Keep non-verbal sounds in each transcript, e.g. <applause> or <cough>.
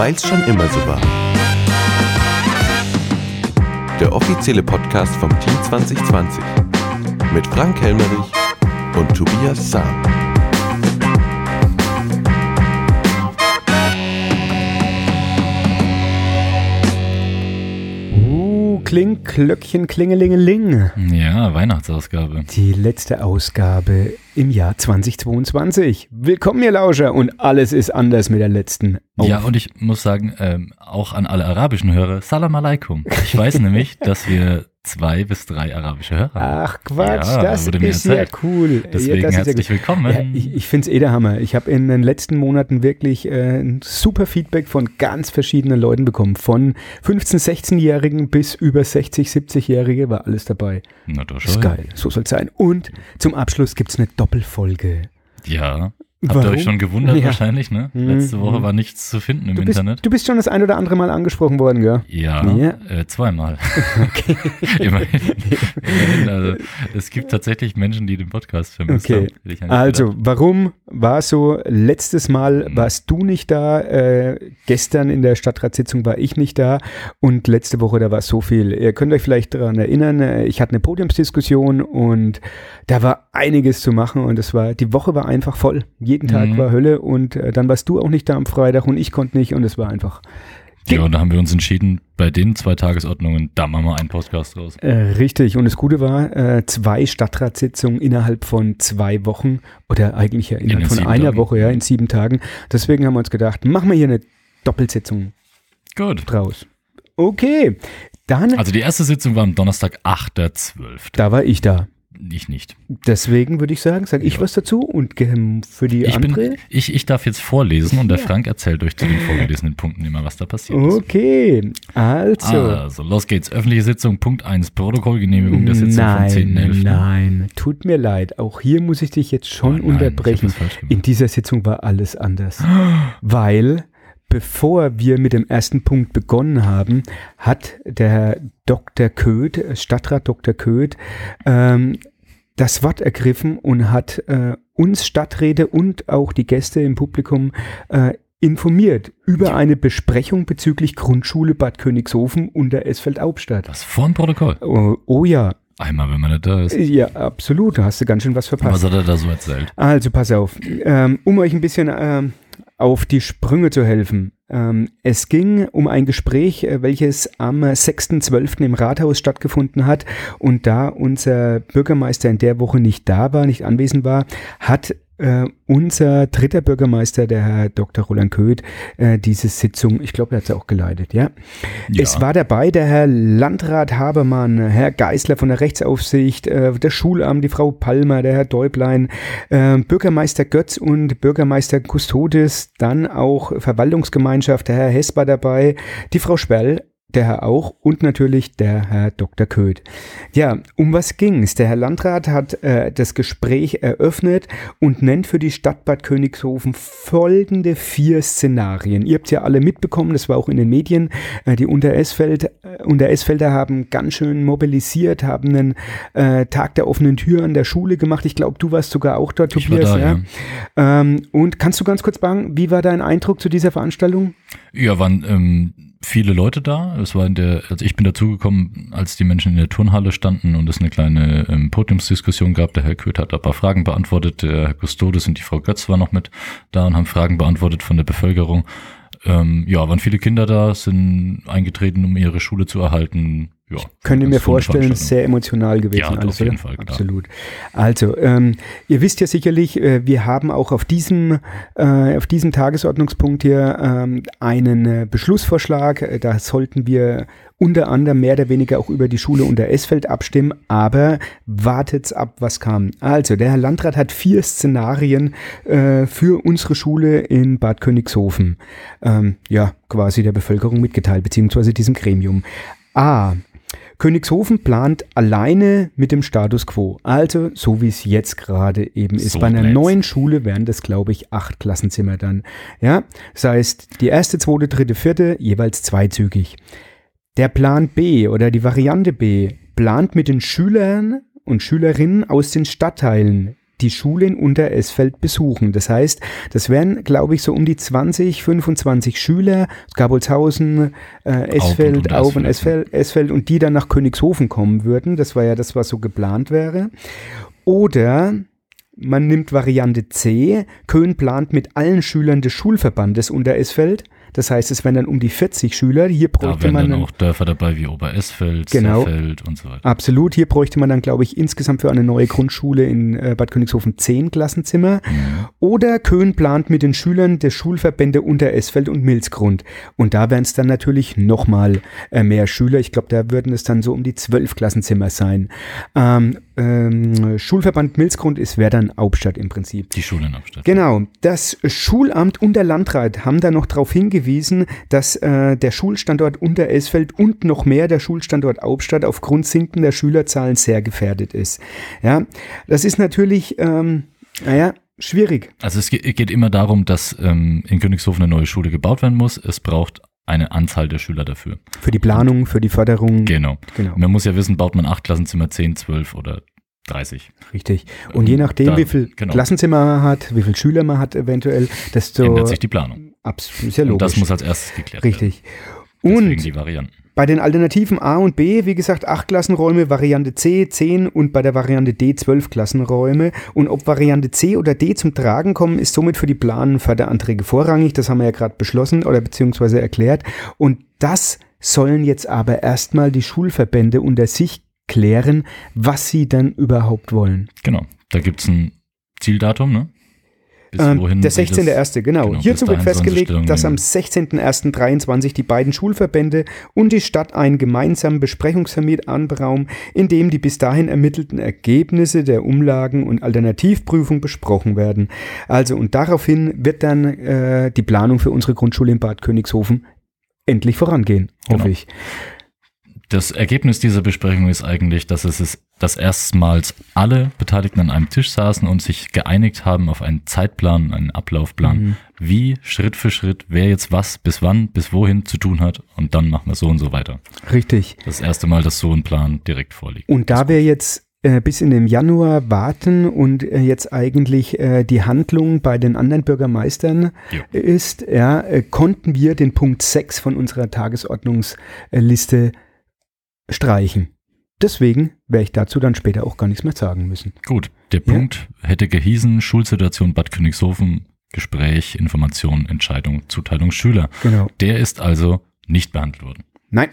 Weil's schon immer so war. Der offizielle Podcast vom Team 2020 mit Frank Helmerich und Tobias Sam. Kling, Klöckchen, Klingelingeling. Ja, Weihnachtsausgabe. Die letzte Ausgabe im Jahr 2022. Willkommen, ihr Lauscher, und alles ist anders mit der letzten. Ja, und ich muss sagen, ähm, auch an alle arabischen Hörer, Salam alaikum. Ich weiß <laughs> nämlich, dass wir zwei bis drei arabische Hörer. Ach Quatsch, Ja, das wurde mir ist ja erzählt. cool. Deswegen ja, das ist ja herzlich gut. willkommen. Ja, ich ich finde es eh der Hammer. Ich habe in den letzten Monaten wirklich äh, ein super Feedback von ganz verschiedenen Leuten bekommen. Von 15-, 16-Jährigen bis über 60-, 70-Jährige war alles dabei. Na, doch Ist geil, so soll es sein. Und zum Abschluss gibt es eine Doppelfolge. Ja. Habt Warum? ihr euch schon gewundert Ja. wahrscheinlich, ne? Mhm. Letzte Woche war nichts zu finden im Du bist, Internet. du bist schon das ein oder andere Mal angesprochen worden, gell? Ja, Ja. Äh, zweimal. <laughs> <laughs> Immerhin. Immerhin, also, es gibt tatsächlich Menschen, die den Podcast vermisst Okay. haben. Also, gedacht. warum war so? Letztes Mal Mhm. warst du nicht da, äh, gestern in der Stadtratssitzung war ich nicht da und letzte Woche, da war so viel. Ihr könnt euch vielleicht daran erinnern, äh, ich hatte eine Podiumsdiskussion und da war einiges zu machen und es war, die Woche war einfach voll. Jeden Tag Mhm. war Hölle und äh, dann warst du auch nicht da am Freitag und ich konnte nicht und es war einfach Ja, und da haben wir uns entschieden, bei den zwei Tagesordnungen, da machen wir einen Podcast raus. Äh, richtig, und das Gute war, äh, zwei Stadtratssitzungen innerhalb von zwei Wochen oder eigentlich ja innerhalb den von einer Tagen. Woche, ja, in sieben Tagen. Deswegen haben wir uns gedacht, machen wir hier eine Doppelsitzung Gut. draus. Okay, dann, Also die erste Sitzung war am Donnerstag, 8.12. da war ich da. Ich nicht. Deswegen würde ich sagen, sage ich Ja. was dazu und für die Ich, andere. bin, ich, ich darf jetzt vorlesen und der Ja. Frank erzählt euch zu den vorgelesenen Punkten immer, was da passiert ist. Okay, also. Also, los geht's. Öffentliche Sitzung, Punkt 1, Protokollgenehmigung der Sitzung vom nein, 10.11. nein, tut mir leid. Auch hier muss ich dich jetzt schon Oh nein, unterbrechen. In dieser Sitzung war alles anders. <gasps> Weil, bevor wir mit dem ersten Punkt begonnen haben, hat der Herr Dr. Köth, Stadtrat Dr. Köth, ähm, das Wort ergriffen und hat äh, uns Stadträte und auch die Gäste im Publikum äh, informiert über eine Besprechung bezüglich Grundschule Bad Königshofen und der Esfeld-Hauptstadt. Was vor dem Protokoll? Oh, oh ja, Einmal, wenn man nicht da ist. ja, absolut, da hast du ganz schön was verpasst. Was hat er da so erzählt? Also pass auf, ähm, um euch ein bisschen ähm, auf die Sprünge zu helfen. Ähm, es ging um ein Gespräch, äh, welches am 6.12. im Rathaus stattgefunden hat. Und da unser Bürgermeister in der Woche nicht da war, nicht anwesend war, hat äh, unser dritter Bürgermeister, der Herr Dr. Roland Köth, äh, diese Sitzung, ich glaube, er hat sie auch geleitet, ja? Ja. Es war dabei der Herr Landrat Habermann, Herr Geisler von der Rechtsaufsicht, äh, der Schulamt, die Frau Palmer, der Herr Däublein, äh, Bürgermeister Götz und Bürgermeister Custodes, dann auch Verwaltungsgemeinschaft, der Herr Hess war dabei, die Frau Sperl, der Herr auch und natürlich der Herr Dr. Köth. Ja, um was ging's? Der Herr Landrat hat äh, das Gespräch eröffnet und nennt für die Stadt Bad Königshofen folgende vier Szenarien. Ihr habt ja alle mitbekommen, das war auch in den Medien. Äh, die Unteresfeld, äh, Unteresfelder haben ganz schön mobilisiert, haben einen äh, Tag der offenen Tür an der Schule gemacht. Ich glaube, du warst sogar auch dort, Ich war Tobias. da, ja? ja. Ähm, und kannst du ganz kurz sagen, wie war dein Eindruck zu dieser Veranstaltung? Ja, waren ähm, viele Leute da. Es war in der, also ich bin dazugekommen, als die Menschen in der Turnhalle standen und es eine kleine ähm, Podiumsdiskussion gab. Der Herr Köth hat ein paar Fragen beantwortet. Der Herr Custodes und die Frau Götz war noch mit da und haben Fragen beantwortet von der Bevölkerung. Ähm, ja, waren viele Kinder da, sind eingetreten, um ihre Schule zu erhalten. Ja, Könnt ihr mir vorstellen, sehr emotional gewesen Ja, alles, auf jeden oder? Fall, klar. Absolut. Also, ähm, ihr wisst ja sicherlich, äh, wir haben auch auf diesem, äh, auf diesem Tagesordnungspunkt hier ähm, einen äh, Beschlussvorschlag. Äh, Da sollten wir unter anderem mehr oder weniger auch über die Schule unter Esfeld abstimmen, aber wartet's ab, was kam. Also, der Herr Landrat hat vier Szenarien äh, für unsere Schule in Bad Königshofen, ähm, ja, quasi der Bevölkerung mitgeteilt, beziehungsweise diesem Gremium. A. Königshofen plant alleine mit dem Status quo. Also so wie es jetzt gerade eben ist. So Bei einer blöd. neuen Schule wären das, glaube ich, acht Klassenzimmer dann. Ja, das heißt, die erste, zweite, dritte, vierte jeweils zweizügig. Der Plan B oder die Variante B plant mit den Schülern und Schülerinnen aus den Stadtteilen die Schule in Unteresfeld besuchen. Das heißt, das wären, glaube ich, so um die 20, 25 Schüler, Gabolshausen, äh, Esfeld, Auf und Esfeld, Esfeld und die dann nach Königshofen kommen würden. Das war ja das, was so geplant wäre. Oder man nimmt Variante C. Köln plant mit allen Schülern des Schulverbandes Unteresfeld das heißt, es wären dann um die 40 Schüler. Hier bräuchte da man dann auch Dörfer dabei wie Oberesfeld, genau, Seefeld und so weiter. Absolut. Hier bräuchte man dann, glaube ich, insgesamt für eine neue Grundschule in äh, Bad Königshofen zehn Klassenzimmer. Mhm. Oder Köhn plant mit den Schülern der Schulverbände Unteresfeld und Milzgrund. Und da wären es dann natürlich nochmal äh, mehr Schüler. Ich glaube, da würden es dann so um die zwölf Klassenzimmer sein. Ähm, ähm, Schulverband Milzgrund ist Werdern Hauptstadt im Prinzip. Die Schule in Hauptstadt. Genau. Das Schulamt und der Landrat haben da noch darauf hingewiesen, dass äh, der Schulstandort Unterelsfeld und noch mehr der Schulstandort Hauptstadt aufgrund sinkender Schülerzahlen sehr gefährdet ist. Ja, das ist natürlich, ähm, naja, schwierig. Also es geht immer darum, dass ähm, in Königshofen eine neue Schule gebaut werden muss. Es braucht eine Anzahl der Schüler dafür. Für die Planung, für die Förderung. Genau. genau. Man muss ja wissen, baut man acht Klassenzimmer, zehn, zwölf oder 30. Richtig. Und je nachdem, da, wie viel genau. Klassenzimmer man hat, wie viele Schüler man hat eventuell, desto ändert sich die Planung. Absolut, ist ja logisch. Und das muss als erstes geklärt Richtig. werden. Richtig. Und. Bei den Alternativen A und B, wie gesagt, acht Klassenräume, Variante C 10 und bei der Variante D 12 Klassenräume. Und ob Variante C oder D zum Tragen kommen, ist somit für die Plan- und Förderanträge vorrangig. Das haben wir ja gerade beschlossen oder beziehungsweise erklärt. Und das sollen jetzt aber erstmal die Schulverbände unter sich klären, was sie dann überhaupt wollen. Genau, da gibt es ein Zieldatum, ne? Ähm, der 16.1. Genau. genau. Hierzu wird festgelegt, dass am 16.01.23 die beiden Schulverbände und die Stadt einen gemeinsamen Besprechungstermin anberaumen, in dem die bis dahin ermittelten Ergebnisse der Umlagen und Alternativprüfung besprochen werden. Also und daraufhin wird dann äh, die Planung für unsere Grundschule in Bad Königshofen endlich vorangehen, hoffe genau. ich. Das Ergebnis dieser Besprechung ist eigentlich, dass es ist, dass erstmals alle Beteiligten an einem Tisch saßen und sich geeinigt haben auf einen Zeitplan, einen Ablaufplan, mhm. wie Schritt für Schritt, wer jetzt was, bis wann, bis wohin zu tun hat und dann machen wir so und so weiter. Richtig. Das erste Mal, dass so ein Plan direkt vorliegt. Und da wir jetzt äh, bis in den Januar warten und äh, jetzt eigentlich äh, die Handlung bei den anderen Bürgermeistern jo. ist, ja, konnten wir den Punkt 6 von unserer Tagesordnungsliste streichen. Deswegen werde ich dazu dann später auch gar nichts mehr sagen müssen. Gut, der ja? Punkt hätte gehießen, Schulsituation Bad Königshofen, Gespräch, Information, Entscheidung, Zuteilung Schüler. Genau. Der ist also nicht behandelt worden. Nein.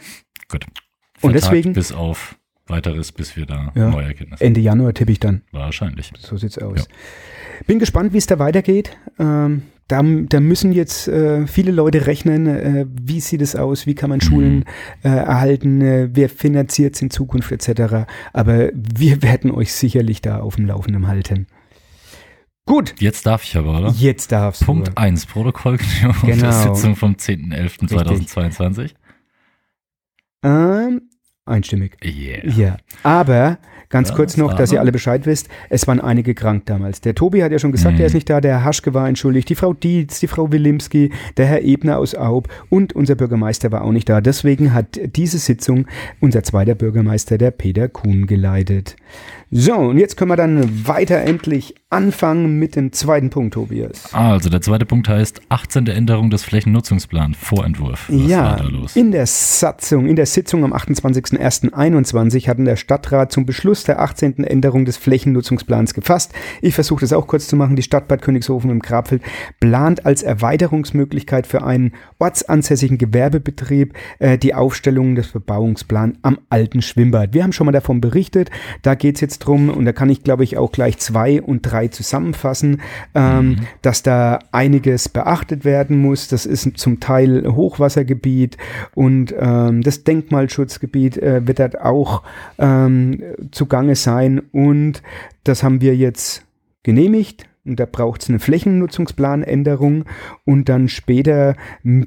Gut. Vertagt Und deswegen. Bis auf weiteres, bis wir da ja, neue Erkenntnisse Ende Januar tippe ich dann. Wahrscheinlich. So sieht's aus. Ja. Bin gespannt, wie es da weitergeht. Ähm, da, da müssen jetzt äh, viele Leute rechnen, äh, wie sieht es aus, wie kann man Schulen mhm. äh, erhalten, äh, wer finanziert es in Zukunft etc. Aber wir <laughs> werden euch sicherlich da auf dem Laufenden halten. Gut. Jetzt darf ich aber, oder? Jetzt darfst Punkt du. 1, Protokoll <laughs> genau. der Sitzung vom 10.11.2022. Ähm, einstimmig. Yeah. Ja. Aber Ganz ja, kurz noch, dass ihr alle Bescheid wisst, es waren einige krank damals. Der Tobi hat ja schon gesagt, mhm. er ist nicht da, der Herr Haschke war entschuldigt, die Frau Dietz, die Frau Wilimski, der Herr Ebner aus Aub und unser Bürgermeister war auch nicht da. Deswegen hat diese Sitzung unser zweiter Bürgermeister, der Peter Kuhn, geleitet. So, und jetzt können wir dann weiter endlich anfangen mit dem zweiten Punkt, Tobias. Also der zweite Punkt heißt 18. Änderung des Flächennutzungsplans, Vorentwurf. Was ja, in der Satzung, in der Sitzung am 28.01.21 hatten der Stadtrat zum Beschluss der 18. Änderung des Flächennutzungsplans gefasst. Ich versuche das auch kurz zu machen. Die Stadt Bad Königshofen im Grabfeld plant als Erweiterungsmöglichkeit für einen ortsansässigen Gewerbebetrieb äh, die Aufstellung des Bebauungsplans am alten Schwimmbad. Wir haben schon mal davon berichtet. Da geht es jetzt drum, und da kann ich, glaube ich, auch gleich zwei und drei zusammenfassen, ähm, mhm. dass da einiges beachtet werden muss. Das ist zum Teil Hochwassergebiet und ähm, das Denkmalschutzgebiet äh, wird dort auch ähm, zugange sein. Und das haben wir jetzt genehmigt und da braucht es eine Flächennutzungsplanänderung und dann später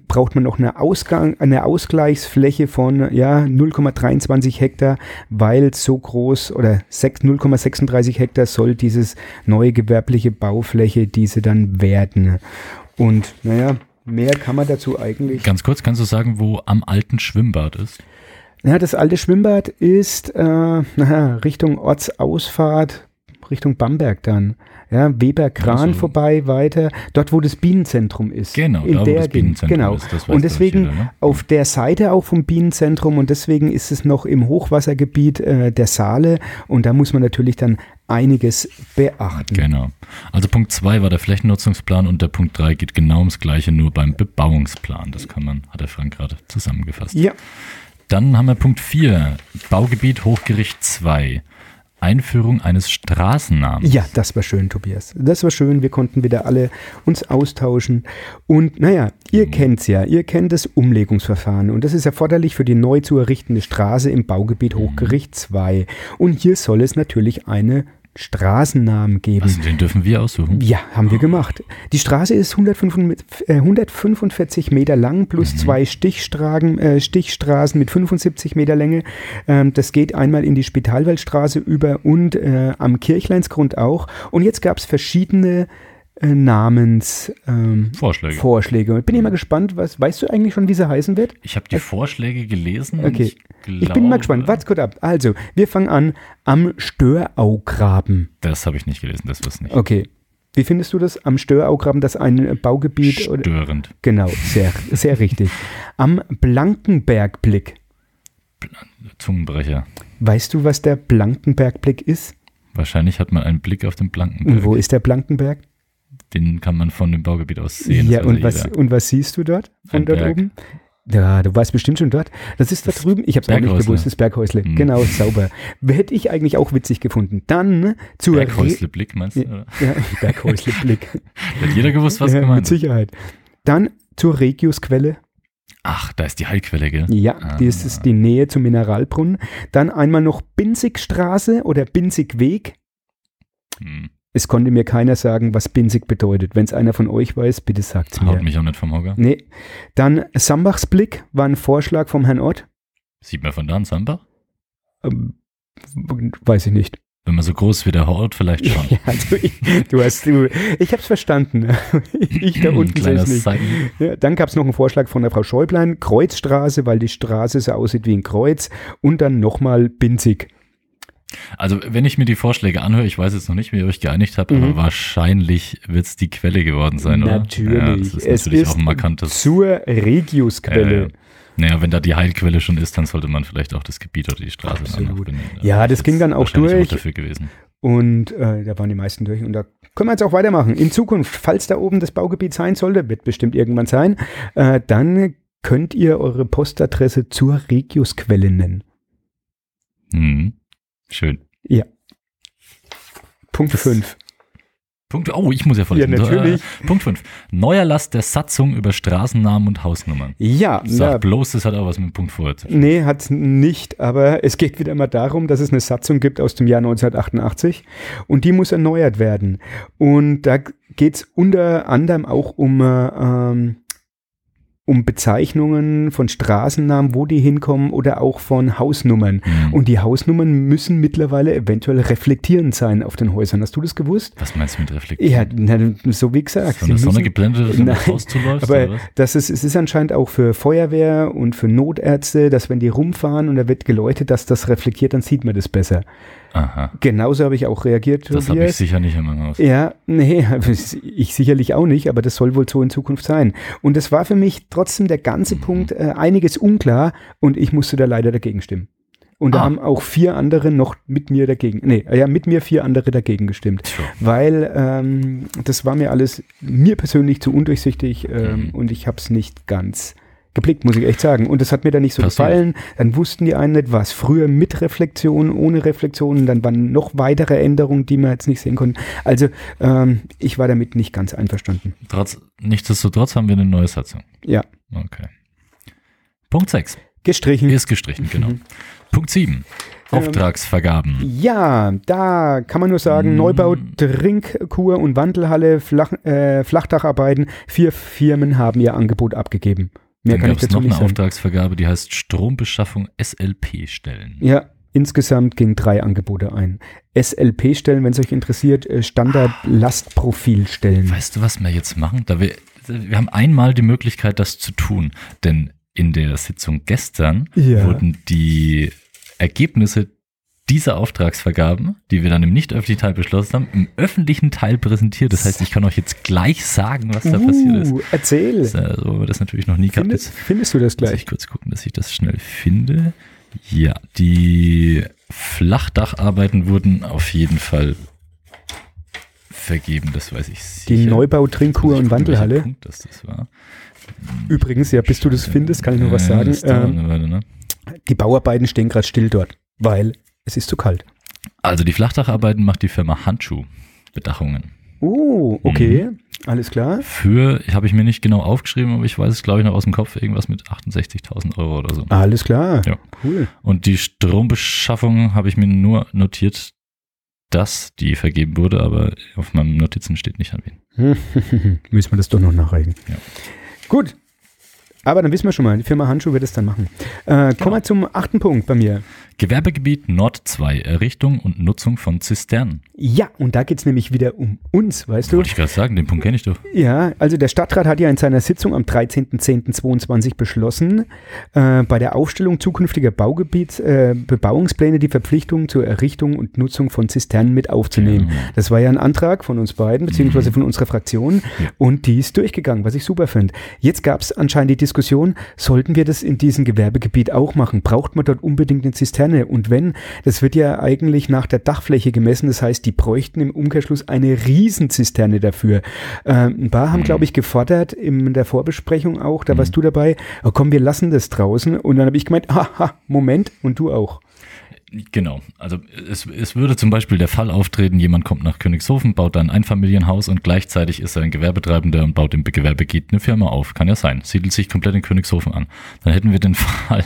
braucht man noch eine, Ausgang, eine Ausgleichsfläche von ja, 0,23 Hektar, weil so groß oder 0,36 Hektar soll dieses neue gewerbliche Baufläche diese dann werden. Und naja, mehr kann man dazu eigentlich. Ganz kurz, kannst du sagen, wo am alten Schwimmbad ist? Ja, das alte Schwimmbad ist äh, <laughs> naja, Richtung Ortsausfahrt Richtung Bamberg dann. Ja, Weber-Kran Also- vorbei, weiter, dort wo das Bienenzentrum ist. Genau, in da, wo der das Gegend. Bienenzentrum genau. ist, das und deswegen jeder, ne? auf der Seite auch vom Bienenzentrum und deswegen ist es noch im Hochwassergebiet äh, der Saale und da muss man natürlich dann einiges beachten. Genau. Also Punkt 2 war der Flächennutzungsplan und der Punkt 3 geht genau ums Gleiche, nur beim Bebauungsplan. Das kann man, hat der Frank gerade zusammengefasst. Ja, Dann haben wir Punkt 4, Baugebiet Hochgericht 2. Einführung eines Straßennamens. Ja, das war schön, Tobias. Das war schön. Wir konnten wieder alle uns austauschen. Und naja, ihr Mhm. kennt's ja. Ihr kennt das Umlegungsverfahren. Und das ist erforderlich für die neu zu errichtende Straße im Baugebiet Mhm. Hochgericht 2. Und hier soll es natürlich eine Straßennamen geben. Also den dürfen wir aussuchen. Ja, haben wir gemacht. Die Straße ist 145, äh, 145 Meter lang plus zwei Stichstraßen, äh, Stichstraßen mit 75 Meter Länge. Ähm, das geht einmal in die Spitalwaldstraße über und äh, am Kirchleinsgrund auch. Und jetzt gab es verschiedene äh, Namensvorschläge. Ähm, Vorschläge. Bin ich mal gespannt, was weißt du eigentlich schon, wie sie heißen wird? Ich habe die Vorschläge gelesen. und Okay. Ich, Ich bin mal gespannt. Warte kurz ab. Also, wir fangen an am Störaugraben. Das habe ich nicht gelesen, das wusste ich. Okay. Wie findest du das am Störaugraben, dass ein Baugebiet oder Störend. Genau, sehr, sehr richtig. Am Blankenbergblick. Zungenbrecher. Weißt du, was der Blankenbergblick ist? Wahrscheinlich hat man einen Blick auf den Blankenberg. Und wo ist der Blankenberg? Den kann man von dem Baugebiet aus sehen. ja, und was, jeder. und was siehst du dort? Von Ein dort Berg. oben? Ja, du warst bestimmt schon dort. Das ist da Das drüben. Ich habe es auch nicht gewusst, das Berghäusle. Hm. Genau, sauber. Hätte ich eigentlich auch witzig gefunden. Dann zur Berghäusle-Blick, meinst du? oder? Ja, Berghäusle-Blick. <laughs> Hat jeder gewusst, was ja, gemeint mit ist? Sicherheit. Dann zur Regiusquelle. Ach, da ist die Heilquelle, gell? Ja, Ah. das ist die Nähe zum Mineralbrunnen. Dann einmal noch Binzigstraße oder Binzigweg. Hm. Es konnte mir keiner sagen, was Binzig bedeutet. Wenn es einer von euch weiß, bitte sagt's Haut mir. mich auch nicht vom Hocker. Nee. Dann Sambachsblick war ein Vorschlag vom Herrn Ott. Sieht man von da an Sambach? Ähm, weiß ich nicht. Wenn man so groß wie der Ort vielleicht schon. <laughs> Ja, also ich, du hast, du, ich hab's verstanden. <laughs> Ich da unten sehe es nicht. Ja, dann gab es noch einen Vorschlag von der Frau Schäublein, Kreuzstraße, weil die Straße so aussieht wie ein Kreuz. Und dann nochmal Binzig. Also, wenn ich mir die Vorschläge anhöre, ich weiß jetzt noch nicht, wie ihr euch geeinigt habt, Mhm. aber wahrscheinlich wird es die Quelle geworden sein, oder? Natürlich. Ja, das ist es natürlich ist auch ein markantes. zur Regiusquelle. Äh, naja, wenn da die Heilquelle schon ist, dann sollte man vielleicht auch das Gebiet oder die Straße Absolut. benennen. Ja, das ist ging dann auch durch. dafür gewesen. Und äh, da waren die meisten durch. Und da können wir jetzt auch weitermachen. In Zukunft, falls da oben das Baugebiet sein sollte, wird bestimmt irgendwann sein, äh, dann könnt ihr eure Postadresse zur Regiusquelle nennen. Hm. Schön. Ja. Punkt 5. Punkt, oh, ich muss ja vorlesen. Ja, natürlich. Äh, Punkt 5. Neuerlass der Satzung über Straßennamen und Hausnummern. Ja, Sag ja, bloß, das hat auch was mit dem Punkt vorher zu tun. Nee, hat nicht, aber es geht wieder mal darum, dass es eine Satzung gibt aus dem Jahr 1988 und die muss erneuert werden. Und da geht es unter anderem auch um, äh, ähm, um Bezeichnungen von Straßennamen, wo die hinkommen oder auch von Hausnummern. Hm. Und die Hausnummern müssen mittlerweile eventuell reflektierend sein auf den Häusern. Hast du das gewusst? was meinst du mit Reflexion? Ja, na, so wie gesagt. eine sie Sonne geblendet, dass du Nein, ins Haus zuläufst, aber das ist, es ist anscheinend auch für Feuerwehr und für Notärzte, dass wenn die rumfahren und da wird geleuchtet, dass das reflektiert, dann sieht man das besser. Aha. Genauso habe ich auch reagiert, Das habe ich sicher nicht in meinem Haus. Ja, nee, <laughs> ich sicherlich auch nicht, aber das soll wohl so in Zukunft sein. Und es war für mich trotzdem der ganze Mhm. Punkt äh, einiges unklar und ich musste da leider dagegen stimmen. Und da Ah. haben auch vier andere noch mit mir dagegen, nee, ja, mit mir vier andere dagegen gestimmt. Tja. Weil ähm, das war mir alles, mir persönlich zu undurchsichtig ähm, Mhm. und ich habe es nicht ganz geblickt, muss ich echt sagen. Und das hat mir dann nicht so Passiert. gefallen. Dann wussten die einen nicht, was früher mit Reflexion, ohne Reflexion. Dann waren noch weitere Änderungen, die wir jetzt nicht sehen konnten. Also ähm, ich war damit nicht ganz einverstanden. Trotz, nichtsdestotrotz haben wir eine neue Satzung. Ja, Okay. Punkt 6. gestrichen. Ist gestrichen, genau. Mhm. Punkt 7. Auftragsvergaben. Ja, da kann man nur sagen, Mm. Neubau, Trinkkur und Wandelhalle, Flach, äh, Flachdacharbeiten. Vier Firmen haben ihr Angebot abgegeben. Mehr Dann kann gab ich es dazu noch nicht eine sagen. Auftragsvergabe, die heißt Strombeschaffung SLP-Stellen. Ja, insgesamt gingen drei Angebote ein. SLP-Stellen, wenn es euch interessiert, äh, Standard-Lastprofil-Stellen. Weißt du, was wir jetzt machen? Da wir, wir haben einmal die Möglichkeit, das zu tun. Denn in der Sitzung gestern Ja. wurden die Ergebnisse diese Auftragsvergaben, die wir dann im nicht öffentlichen Teil beschlossen haben, im öffentlichen Teil präsentiert. Das heißt, ich kann euch jetzt gleich sagen, was da uh, passiert ist. Erzähl. Das, äh, so haben wir das natürlich noch nie gehabt. Findest, findest du das muss gleich? ich kurz gucken, dass ich das schnell finde. Ja, die Flachdacharbeiten wurden auf jeden Fall vergeben, das weiß ich sicher. Die Neubau, Trinkkur muss und Wandelhalle. Punkt das, das war. Übrigens, ja, bis du das findest, kann ich nur was Äh, sagen. Ähm, ne? die Bauarbeiten stehen gerade still dort, weil es ist zu kalt. Also die Flachdacharbeiten macht die Firma Handschuh-Bedachungen. Oh, okay. Mhm. Alles klar. Für, habe ich mir nicht genau aufgeschrieben, aber ich weiß es, glaube ich, noch aus dem Kopf, irgendwas mit 68.000 Euro oder so. Alles klar. Ja. Cool. Und die Strombeschaffung habe ich mir nur notiert, dass die vergeben wurde, aber auf meinen Notizen steht nicht an wen. <laughs> Müssen wir das doch noch nachreichen. Ja. Gut. Aber dann wissen wir schon mal, die Firma Handschuh wird es dann machen. Äh, Genau. Kommen wir zum achten Punkt bei mir. Gewerbegebiet Nord 2, Errichtung und Nutzung von Zisternen. Ja, und da geht es nämlich wieder um uns, weißt du? Wollte ich gerade sagen, den Punkt kenne ich doch. Ja, also der Stadtrat hat ja in seiner Sitzung am 13.10.22 beschlossen, äh, bei der Aufstellung zukünftiger Baugebiets, äh, Bebauungspläne die Verpflichtung zur Errichtung und Nutzung von Zisternen mit aufzunehmen. Genau. Das war ja ein Antrag von uns beiden, beziehungsweise von unserer Fraktion, Ja. und die ist durchgegangen, was ich super finde. Jetzt gab es anscheinend die Diskussion, sollten wir das in diesem Gewerbegebiet auch machen? Braucht man dort unbedingt eine Zisterne? Und wenn, das wird ja eigentlich nach der Dachfläche gemessen, das heißt, die bräuchten im Umkehrschluss eine Riesenzisterne dafür. Ähm, ein paar haben, glaube ich, gefordert in der Vorbesprechung auch, da warst du dabei, oh, komm, wir lassen das draußen. Und dann habe ich gemeint, <laughs> haha, Moment, und du auch. Genau. Also es, es würde zum Beispiel der Fall auftreten, jemand kommt nach Königshofen, baut da ein Einfamilienhaus und gleichzeitig ist er ein Gewerbetreibender und baut im Gewerbegebiet eine Firma auf. Kann ja sein. Siedelt sich komplett in Königshofen an. Dann hätten wir den <laughs> Fall,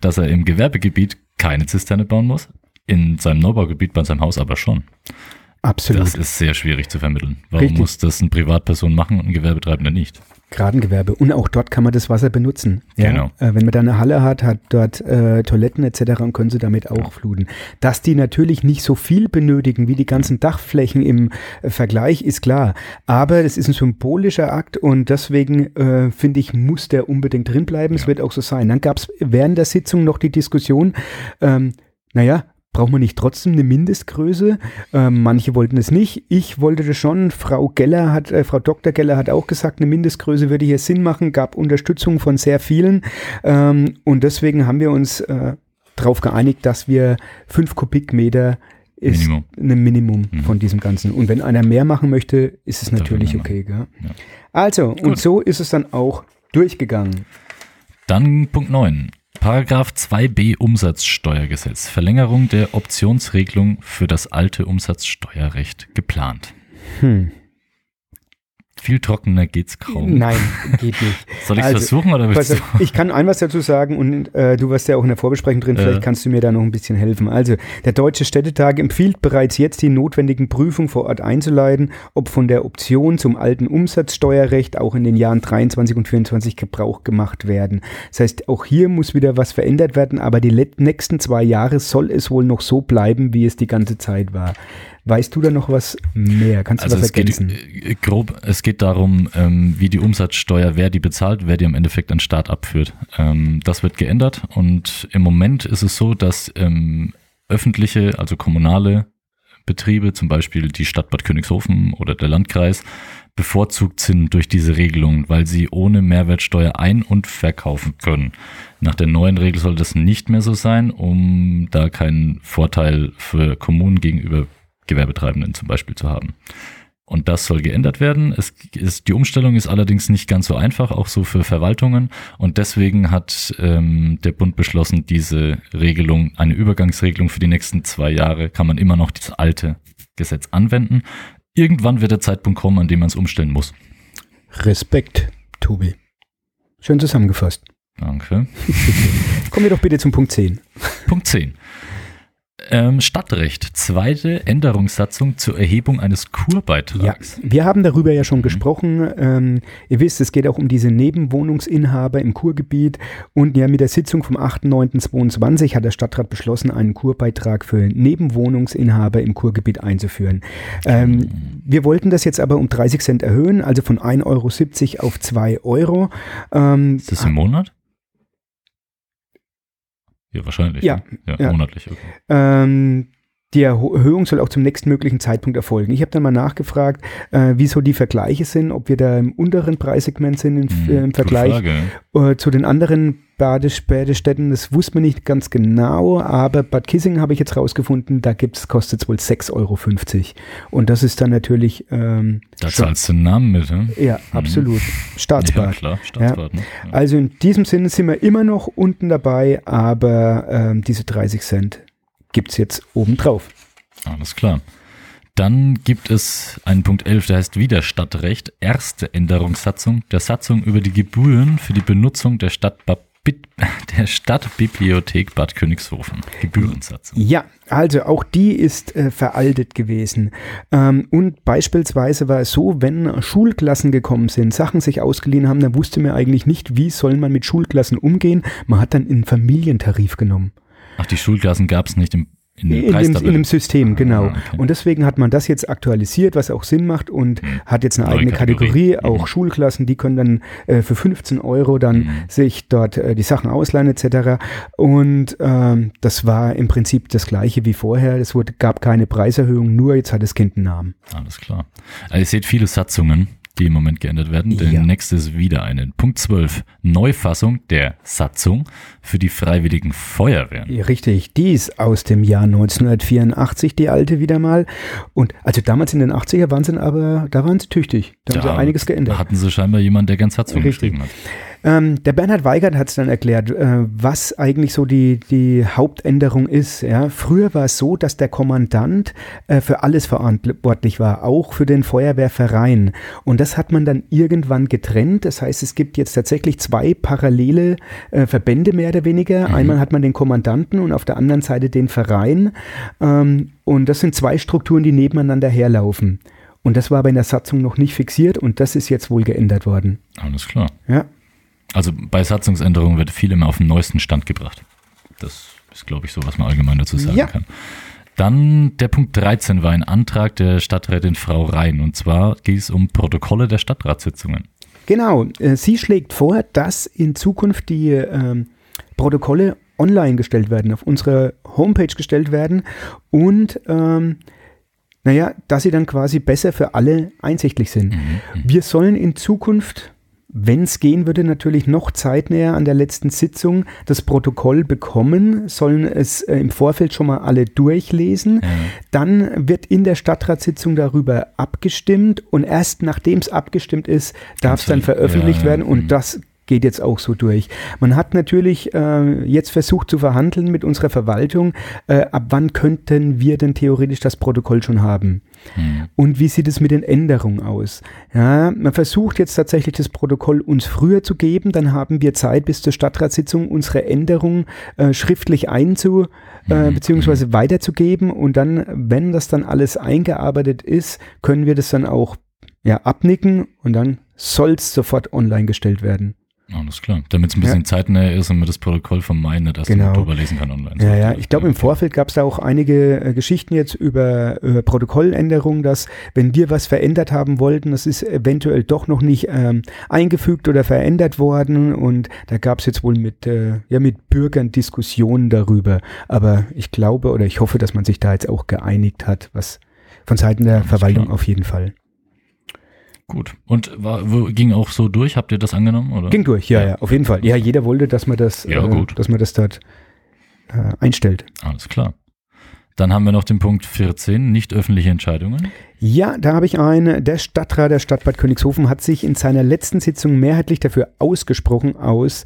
dass er im Gewerbegebiet keine Zisterne bauen muss, in seinem Neubaugebiet bei seinem Haus aber schon. Absolut. Das ist sehr schwierig zu vermitteln. Warum Richtig. muss das eine Privatperson machen und ein Gewerbetreibender nicht? Gradengewerbe. Und auch dort kann man das Wasser benutzen. Ja? Genau. Äh, wenn man da eine Halle hat, hat dort äh, Toiletten etc. und können sie damit auch fluten. Dass die natürlich nicht so viel benötigen wie die ganzen Dachflächen im äh, Vergleich, ist klar. Aber das ist ein symbolischer Akt und deswegen äh, finde ich, muss der unbedingt drin bleiben. Es Ja. wird auch so sein. Dann gab es während der Sitzung noch die Diskussion, ähm, naja, Braucht man nicht trotzdem eine Mindestgröße? Ähm, manche wollten es nicht. Ich wollte das schon. Frau Geller hat, äh, Frau Dr. Geller hat auch gesagt, eine Mindestgröße würde hier Sinn machen, gab Unterstützung von sehr vielen. Ähm, und deswegen haben wir uns äh, darauf geeinigt, dass wir fünf Kubikmeter ist Minimum. ein Minimum Mhm. von diesem Ganzen. Und wenn einer mehr machen möchte, ist es natürlich okay. Ja. Also, und Gut. so ist es dann auch durchgegangen. Dann Punkt 9. Paragraph 2b Umsatzsteuergesetz. Verlängerung der Optionsregelung für das alte Umsatzsteuerrecht geplant. Hm. Viel trockener geht's kaum. Nein, geht nicht. <laughs> Soll ich Also, versuchen oder willst auf, du? ich kann ein was dazu sagen und äh, du warst ja auch in der Vorbesprechung drin, vielleicht Ja. kannst du mir da noch ein bisschen helfen. Also, der Deutsche Städtetag empfiehlt bereits jetzt die notwendigen Prüfungen vor Ort einzuleiten, ob von der Option zum alten Umsatzsteuerrecht auch in den Jahren 23 und 24 Gebrauch gemacht werden. Das heißt, auch hier muss wieder was verändert werden, aber die nächsten zwei Jahre soll es wohl noch so bleiben, wie es die ganze Zeit war. Weißt du da noch was mehr? Kannst du Also was es geht ergänzen? äh, grob, es geht darum, ähm, wie die Umsatzsteuer, wer die bezahlt, wer die im Endeffekt an den Staat abführt. Ähm, das wird geändert und im Moment ist es so, dass ähm, öffentliche, also kommunale Betriebe, zum Beispiel die Stadt Bad Königshofen oder der Landkreis, bevorzugt sind durch diese Regelung, weil sie ohne Mehrwertsteuer ein- und verkaufen können. Nach der neuen Regel soll das nicht mehr so sein, um da keinen Vorteil für Kommunen gegenüber Gewerbetreibenden zum Beispiel zu haben. Und das soll geändert werden. Es ist, die Umstellung ist allerdings nicht ganz so einfach, auch so für Verwaltungen. Und deswegen hat ähm, der Bund beschlossen, diese Regelung, eine Übergangsregelung für die nächsten zwei Jahre, kann man immer noch das alte Gesetz anwenden. Irgendwann wird der Zeitpunkt kommen, an dem man es umstellen muss. Respekt, Tobi. Schön zusammengefasst. Danke. <laughs> Kommen wir doch bitte zum Punkt 10. Punkt 10. Ähm, Stadtrecht. Zweite Änderungssatzung zur Erhebung eines Ja, Kurbeitrags. wir haben darüber ja Mhm. schon gesprochen. Ähm, ihr wisst, es geht auch um diese Nebenwohnungsinhaber im Kurgebiet. Und ja, mit der Sitzung vom 8.9.22 hat der Stadtrat beschlossen, einen Kurbeitrag für Nebenwohnungsinhaber im Kurgebiet einzuführen. Ähm, wir wollten das jetzt aber um 30 Cent erhöhen, also von 1,70 Euro auf 2 Euro. Ähm, Ist das im Monat? Ja, wahrscheinlich. Ja, ne? ja, ja. monatlich. Okay. Ähm, die Erhöhung soll auch zum nächstmöglichen Zeitpunkt erfolgen. Ich habe dann mal nachgefragt, äh, wieso die Vergleiche sind, ob wir da im unteren Preissegment sind im, Hm, äh, im Vergleich äh, zu den anderen Bades Badestätten. Das wusste man nicht ganz genau, aber Bad Kissing habe ich jetzt rausgefunden, da gibt's, kostet es wohl 6,50 Euro. Und das ist dann natürlich ähm, Da zahlst du den Namen mit, ne? ja, absolut. Ja, Staatsbad. klar, Staatsbad. Ne? Ja. Also in diesem Sinne sind wir immer noch unten dabei, aber ähm, diese 30 Cent gibt's jetzt obendrauf. Alles klar. Dann gibt es einen Punkt 11, der heißt wieder Stadtrecht. Erste Änderungssatzung der Satzung über die Gebühren für die Benutzung der, Stadt <laughs> der Stadtbibliothek Bad Königshofen. Gebührensatzung. Ja, also auch die ist äh, veraltet gewesen. Ähm, und beispielsweise war es so, wenn Schulklassen gekommen sind, Sachen sich ausgeliehen haben, dann wusste man eigentlich nicht, wie soll man mit Schulklassen umgehen. Man hat dann einen Familientarif genommen. Ach, die Schulklassen gab es nicht im, in In dem, in dem System, genau. Ah, okay. Und deswegen hat man das jetzt aktualisiert, was auch Sinn macht und Hm. hat jetzt eine Neue eigene Kategorie. Kategorie, auch Mhm. Schulklassen, die können dann äh, für 15 Euro dann Mhm. sich dort äh, die Sachen ausleihen etc. Und ähm, das war im Prinzip das gleiche wie vorher. Es wurde, gab keine Preiserhöhung, nur jetzt hat das Kind einen Namen. Alles klar. Also ihr seht viele Satzungen, die im Moment geändert werden. Der Ja. nächste ist wieder eine. Punkt 12. Neufassung der Satzung für die freiwilligen Feuerwehren. Richtig, die ist aus dem Jahr 1984, die alte wieder mal. Und also damals in den 80er waren sie aber, da waren sie tüchtig. Da haben sie einiges Da geändert. hatten sie scheinbar jemanden, der ganz Satzung Richtig. geschrieben hat. Ähm, der Bernhard Weigert hat es dann erklärt, äh, was eigentlich so die, die Hauptänderung ist. Ja. Früher war es so, dass der Kommandant äh, für alles verantwortlich war, auch für den Feuerwehrverein. Und das hat man dann irgendwann getrennt. Das heißt, es gibt jetzt tatsächlich zwei parallele äh, Verbände mehr oder weniger. Einmal hat man den Kommandanten und auf der anderen Seite den Verein. Ähm, und das sind zwei Strukturen, die nebeneinander herlaufen. Und das war aber in der Satzung noch nicht fixiert und das ist jetzt wohl geändert worden. Alles klar. Ja. Also bei Satzungsänderungen wird viel immer auf den neuesten Stand gebracht. Das ist, glaube ich, so, was man allgemein dazu sagen Ja. kann. Dann der Punkt 13 war ein Antrag der Stadträtin Frau Rhein. Und zwar ging es um Protokolle der Stadtratssitzungen. Genau, äh, sie schlägt vor, dass in Zukunft die ähm, Protokolle online gestellt werden, auf unsere Homepage gestellt werden und ähm, naja, dass sie dann quasi besser für alle einsichtlich sind. Wir sollen in Zukunft, wenn es gehen würde, natürlich noch zeitnäher an der letzten Sitzung das Protokoll bekommen, sollen es äh, im Vorfeld schon mal alle durchlesen. Dann wird in der Stadtratssitzung darüber abgestimmt und erst nachdem es abgestimmt ist, darf es dann veröffentlicht ja, werden mhm. und das geht jetzt auch so durch. Man hat natürlich äh, jetzt versucht zu verhandeln mit unserer Verwaltung, äh, ab wann könnten wir denn theoretisch das Protokoll schon haben? Hm. Und wie sieht es mit den Änderungen aus? Ja, man versucht jetzt tatsächlich das Protokoll uns früher zu geben, dann haben wir Zeit bis zur Stadtratssitzung unsere Änderungen äh, schriftlich einzu äh, beziehungsweise weiterzugeben und dann, wenn das dann alles eingearbeitet ist, können wir das dann auch ja, abnicken und dann soll es sofort online gestellt werden. Alles klar. Damit es ein bisschen zeitnäher ist und man das Protokoll vom Mai nicht erst Genau. im Oktober lesen kann online. Ja, ja, ich glaube, im Vorfeld gab es da auch einige äh, Geschichten jetzt über, über Protokolländerungen, dass wenn wir was verändert haben wollten, das ist eventuell doch noch nicht ähm, eingefügt oder verändert worden und da gab es jetzt wohl mit, äh, ja, mit Bürgern Diskussionen darüber. Aber ich glaube oder ich hoffe, dass man sich da jetzt auch geeinigt hat, was von Seiten der Alles Verwaltung klar. auf jeden Fall. Gut. Und war, ging auch so durch? Habt ihr das angenommen? Oder? Ging durch, ja, ja, auf jeden Fall. Ja, jeder wollte, dass man das, Ja, äh, gut. dass man das dort äh, einstellt. Alles klar. Dann haben wir noch den Punkt 14, nicht öffentliche Entscheidungen. Ja, da habe ich einen. Der Stadtrat der Stadt Bad Königshofen hat sich in seiner letzten Sitzung mehrheitlich dafür ausgesprochen, aus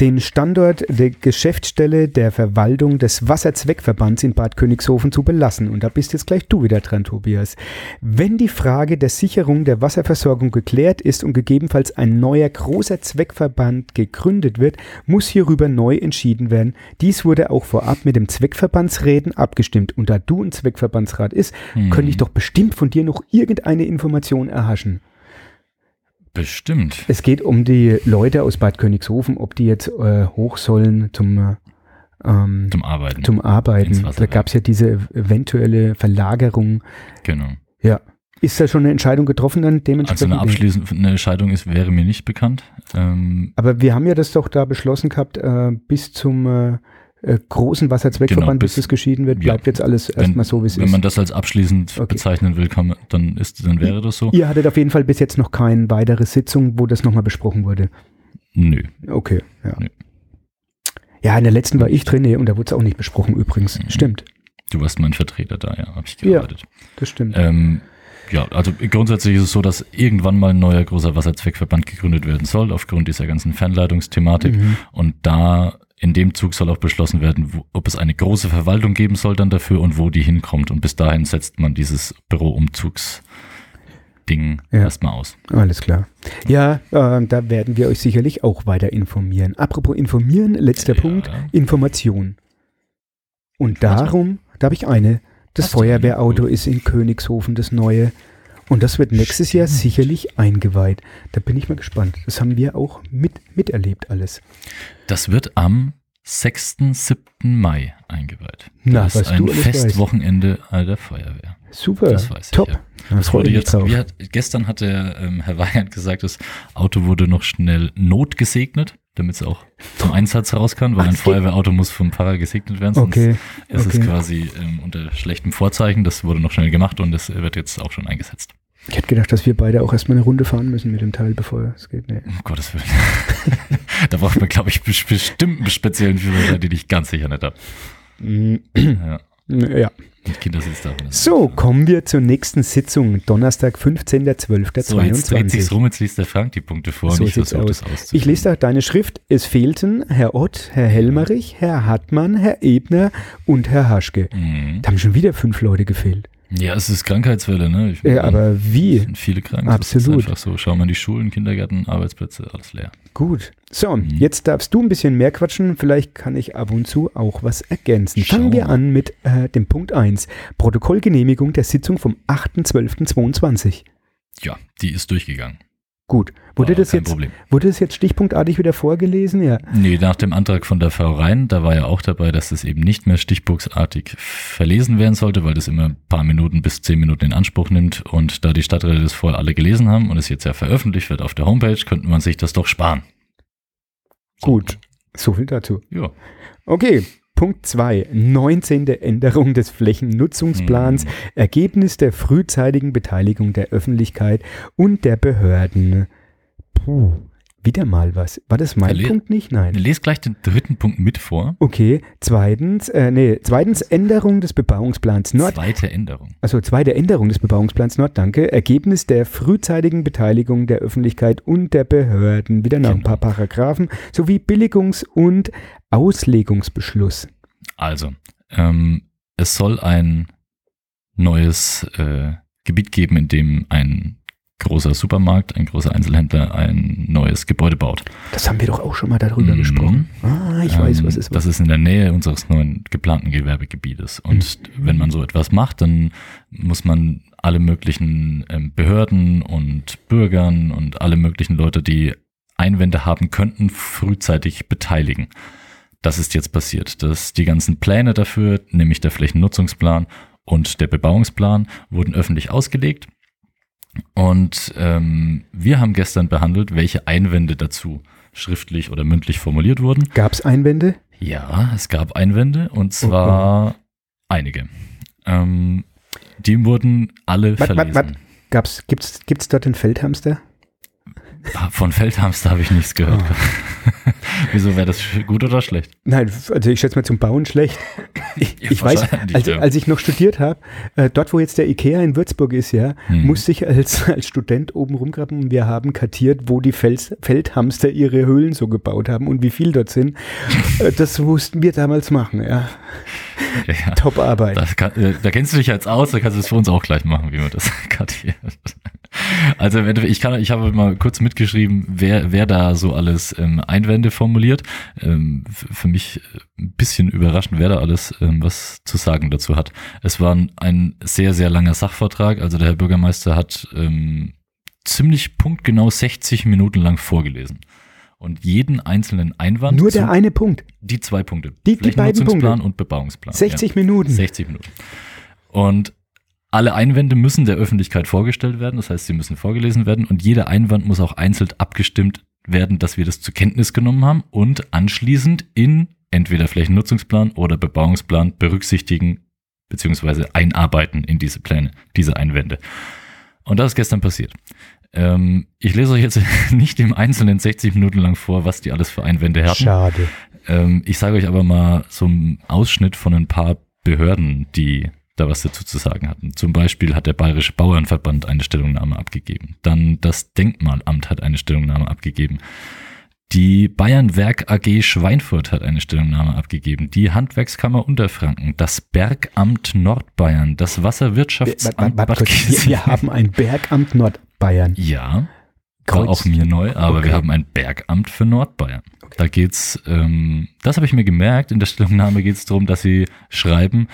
den Standort der Geschäftsstelle der Verwaltung des Wasserzweckverbands in Bad Königshofen zu belassen. Und da bist jetzt gleich du wieder dran, Tobias. Wenn die Frage der Sicherung der Wasserversorgung geklärt ist und gegebenenfalls ein neuer großer Zweckverband gegründet wird, muss hierüber neu entschieden werden. Dies wurde auch vorab mit dem Zweckverbandsräten abgestimmt. Und da du ein Zweckverbandsrat ist, Hm. könnte ich doch bestimmt von dir noch irgendeine Information erhaschen. Bestimmt. Es geht um die Leute aus Bad Königshofen, ob die jetzt äh, hoch sollen zum, äh, ähm, Zum Arbeiten. zum Arbeiten. Da gab es ja diese eventuelle Verlagerung. genau. Ja. Ist da schon eine Entscheidung getroffen dann Also dementsprechend? eine abschließende Entscheidung ist, wäre mir nicht bekannt. Ähm, Aber wir haben ja das doch da beschlossen gehabt, äh, bis zum äh, äh, großen Wasserzweckverband, Genau, bis bis- es geschieden wird, ja. bleibt jetzt alles Wenn, erstmal so, wie es wenn ist. man das als abschließend Okay. bezeichnen will, man, dann ist, dann wäre das so. Ihr hattet auf jeden Fall bis jetzt noch keine weitere Sitzung, wo das nochmal besprochen wurde. Nö. Okay, ja. Nee. Ja, in der letzten war ich drin nee, und da wurde es auch nicht besprochen übrigens. Mhm. Stimmt, Du warst mein Vertreter da, ja, habe ich Ja. gearbeitet. das stimmt. Ähm, ja, also grundsätzlich ist es so, dass irgendwann mal ein neuer großer Wasserzweckverband gegründet werden soll, aufgrund dieser ganzen Fernleitungsthematik. Mhm. Und da in dem Zug soll auch beschlossen werden, wo, ob es eine große Verwaltung geben soll dann dafür und wo die hinkommt. Und bis dahin setzt man dieses Büroumzugsding Ja. erstmal aus. Alles klar. Ja, äh, da werden wir euch sicherlich auch weiter informieren. Apropos informieren, letzter Ja. Punkt, Information. Und darum, da habe ich eine. Das Hast? Feuerwehrauto ist in Königshofen, das neue. Und das wird nächstes Jahr Stimmt. sicherlich eingeweiht. Da bin ich mal gespannt. Das haben wir auch mit, miterlebt alles. Das wird am 6., 7. Mai eingeweiht. Na, das ist ein. Festwochenende der Feuerwehr. Super, Das weiß ich, top. ja. Da Das freu wurde ich jetzt, hat, gestern hat der ähm, Herr Weigand gesagt, das Auto wurde noch schnell notgesegnet, damit es auch zum <laughs> Einsatz raus kann, weil Ach, ein Feuerwehrauto muss vom Pfarrer gesegnet werden, sonst Okay, ist okay. es quasi ähm, unter schlechtem Vorzeichen. Das wurde noch schnell gemacht und das wird jetzt auch schon eingesetzt. Ich hätte gedacht, dass wir beide auch erstmal eine Runde fahren müssen mit dem Teil, bevor es geht. Nee. Um Gottes Willen. <laughs> da braucht man, glaube ich, bes- bestimmt einen speziellen Führerschein, den ich ganz sicher nicht habe. Ja, Ja. das So, kommen wir zur nächsten Sitzung. Donnerstag, 15.12.22. So, jetzt dreht sich's rum, jetzt liest der Frank die Punkte vor So und ich sieht's aus. Ich lese da deine Schrift. Es fehlten Herr Ott, Herr Helmerich, Herr Hartmann, Herr Ebner und Herr Haschke. Mhm. Da haben schon wieder fünf Leute gefehlt. Ja, es ist Krankheitswelle, ne? Ich, Ja, aber wie? Es sind viele krank. Absolut. Das ist einfach so. Schau mal in die Schulen, Kindergärten, Arbeitsplätze, alles leer. Gut. So, Mhm. jetzt darfst du ein bisschen mehr quatschen. Vielleicht kann ich ab und zu auch was ergänzen. Schau Fangen wir an mit äh, dem Punkt 1. Protokollgenehmigung der Sitzung vom 8.12.22. Ja, die ist durchgegangen. Gut. Wurde das, jetzt, Problem. wurde das jetzt stichpunktartig wieder vorgelesen? Ja. Nee, nach dem Antrag von der Frau Rhein, da war ja auch dabei, dass das eben nicht mehr stichpunktartig verlesen werden sollte, weil das immer ein paar Minuten bis zehn Minuten in Anspruch nimmt. Und da die Stadträte das vorher alle gelesen haben und es jetzt ja veröffentlicht wird auf der Homepage, könnte man sich das doch sparen. So. Gut. So viel dazu. Ja. Okay, Punkt 2. 19. Änderung des Flächennutzungsplans. Hm. Ergebnis der frühzeitigen Beteiligung der Öffentlichkeit und der Behörden. Puh, wieder mal was. War das mein Punkt nicht? Nein. Lest gleich den dritten Punkt mit vor. Okay, zweitens, äh, nee, zweitens Änderung des Bebauungsplans Nord. Zweite Änderung. Also zweite Änderung des Bebauungsplans Nord, danke. Ergebnis der frühzeitigen Beteiligung der Öffentlichkeit und der Behörden. Wieder noch ein Genau. paar Paragraphen. Sowie Billigungs- und Auslegungsbeschluss. Also, ähm, es soll ein neues äh, Gebiet geben, in dem ein großer Supermarkt, ein großer Einzelhändler ein neues Gebäude baut. Das haben wir doch auch schon mal darüber Mhm. gesprochen. Ah, ich weiß, Ähm, was ist Das ist in der Nähe unseres neuen geplanten Gewerbegebietes. Und Mhm. wenn man so etwas macht, dann muss man alle möglichen ähm, Behörden und Bürgern und alle möglichen Leute, die Einwände haben könnten, frühzeitig beteiligen. Das ist jetzt passiert. Das, die ganzen Pläne dafür, nämlich der Flächennutzungsplan und der Bebauungsplan, wurden öffentlich ausgelegt. Und ähm, wir haben gestern behandelt, welche Einwände dazu schriftlich oder mündlich formuliert wurden. Gab es Einwände? Ja, es gab Einwände und zwar einige. Ähm, die wurden alle Wat, wat, verlesen. wat? Gab's, gibt's, gibt's dort den Feldhamster? Ah, Von Feldhamster habe ich nichts gehört. Ah. Wieso wäre das gut oder schlecht? Nein, also ich schätze mal zum Bauen schlecht. Ich, Ja, ich weiß, als, als ich noch studiert habe, äh, dort wo jetzt der Ikea in Würzburg ist, ja, Hm. musste ich als, als Student oben rumgraben und wir haben kartiert, wo die Fels, Feldhamster ihre Höhlen so gebaut haben und wie viel dort sind. Äh, das mussten wir damals machen, ja. Ja, Top Arbeit. kann, äh, da kennst du dich jetzt aus, da kannst du es für uns auch gleich machen, wie man das <laughs> kartiert. Also im Endeffekt, ich kann, ich habe mal kurz mitgeschrieben, wer, wer da so alles ähm, Einwände formuliert. Ähm, für mich ein bisschen überraschend, wer da alles ähm, was zu sagen dazu hat. Es war ein, sehr, sehr langer Sachvortrag. Also der Herr Bürgermeister hat ähm, ziemlich punktgenau 60 Minuten lang vorgelesen. Und jeden einzelnen Einwand, Nur der eine Punkt. die zwei Punkte, Die- die beiden Punkte. und Bebauungsplan. 60 ja. Minuten. 60 Minuten. Und alle Einwände müssen der Öffentlichkeit vorgestellt werden, das heißt, sie müssen vorgelesen werden und jeder Einwand muss auch einzeln abgestimmt werden, dass wir das zur Kenntnis genommen haben und anschließend in entweder Flächennutzungsplan oder Bebauungsplan berücksichtigen bzw. einarbeiten in diese Pläne, diese Einwände. Und das ist gestern passiert. Ähm, ich lese euch jetzt <laughs> nicht im Einzelnen 60 Minuten lang vor, was die alles für Einwände hatten. Schade. Ähm, ich sage euch aber mal so einen Ausschnitt von ein paar Behörden, die da was dazu zu sagen hatten. Zum Beispiel hat der Bayerische Bauernverband eine Stellungnahme abgegeben. Dann das Denkmalamt hat eine Stellungnahme abgegeben. Die Bayern Werk AG Schweinfurt hat eine Stellungnahme abgegeben. Die Handwerkskammer Unterfranken, das Bergamt Nordbayern, das Wasserwirtschaftsamt warte, kurz. wir, wir haben ein Bergamt Nordbayern. Ja, war auch mir neu, aber Okay. wir haben ein Bergamt für Nordbayern. Da geht's, ähm, das habe ich mir gemerkt, in der Stellungnahme geht es darum, dass sie schreiben,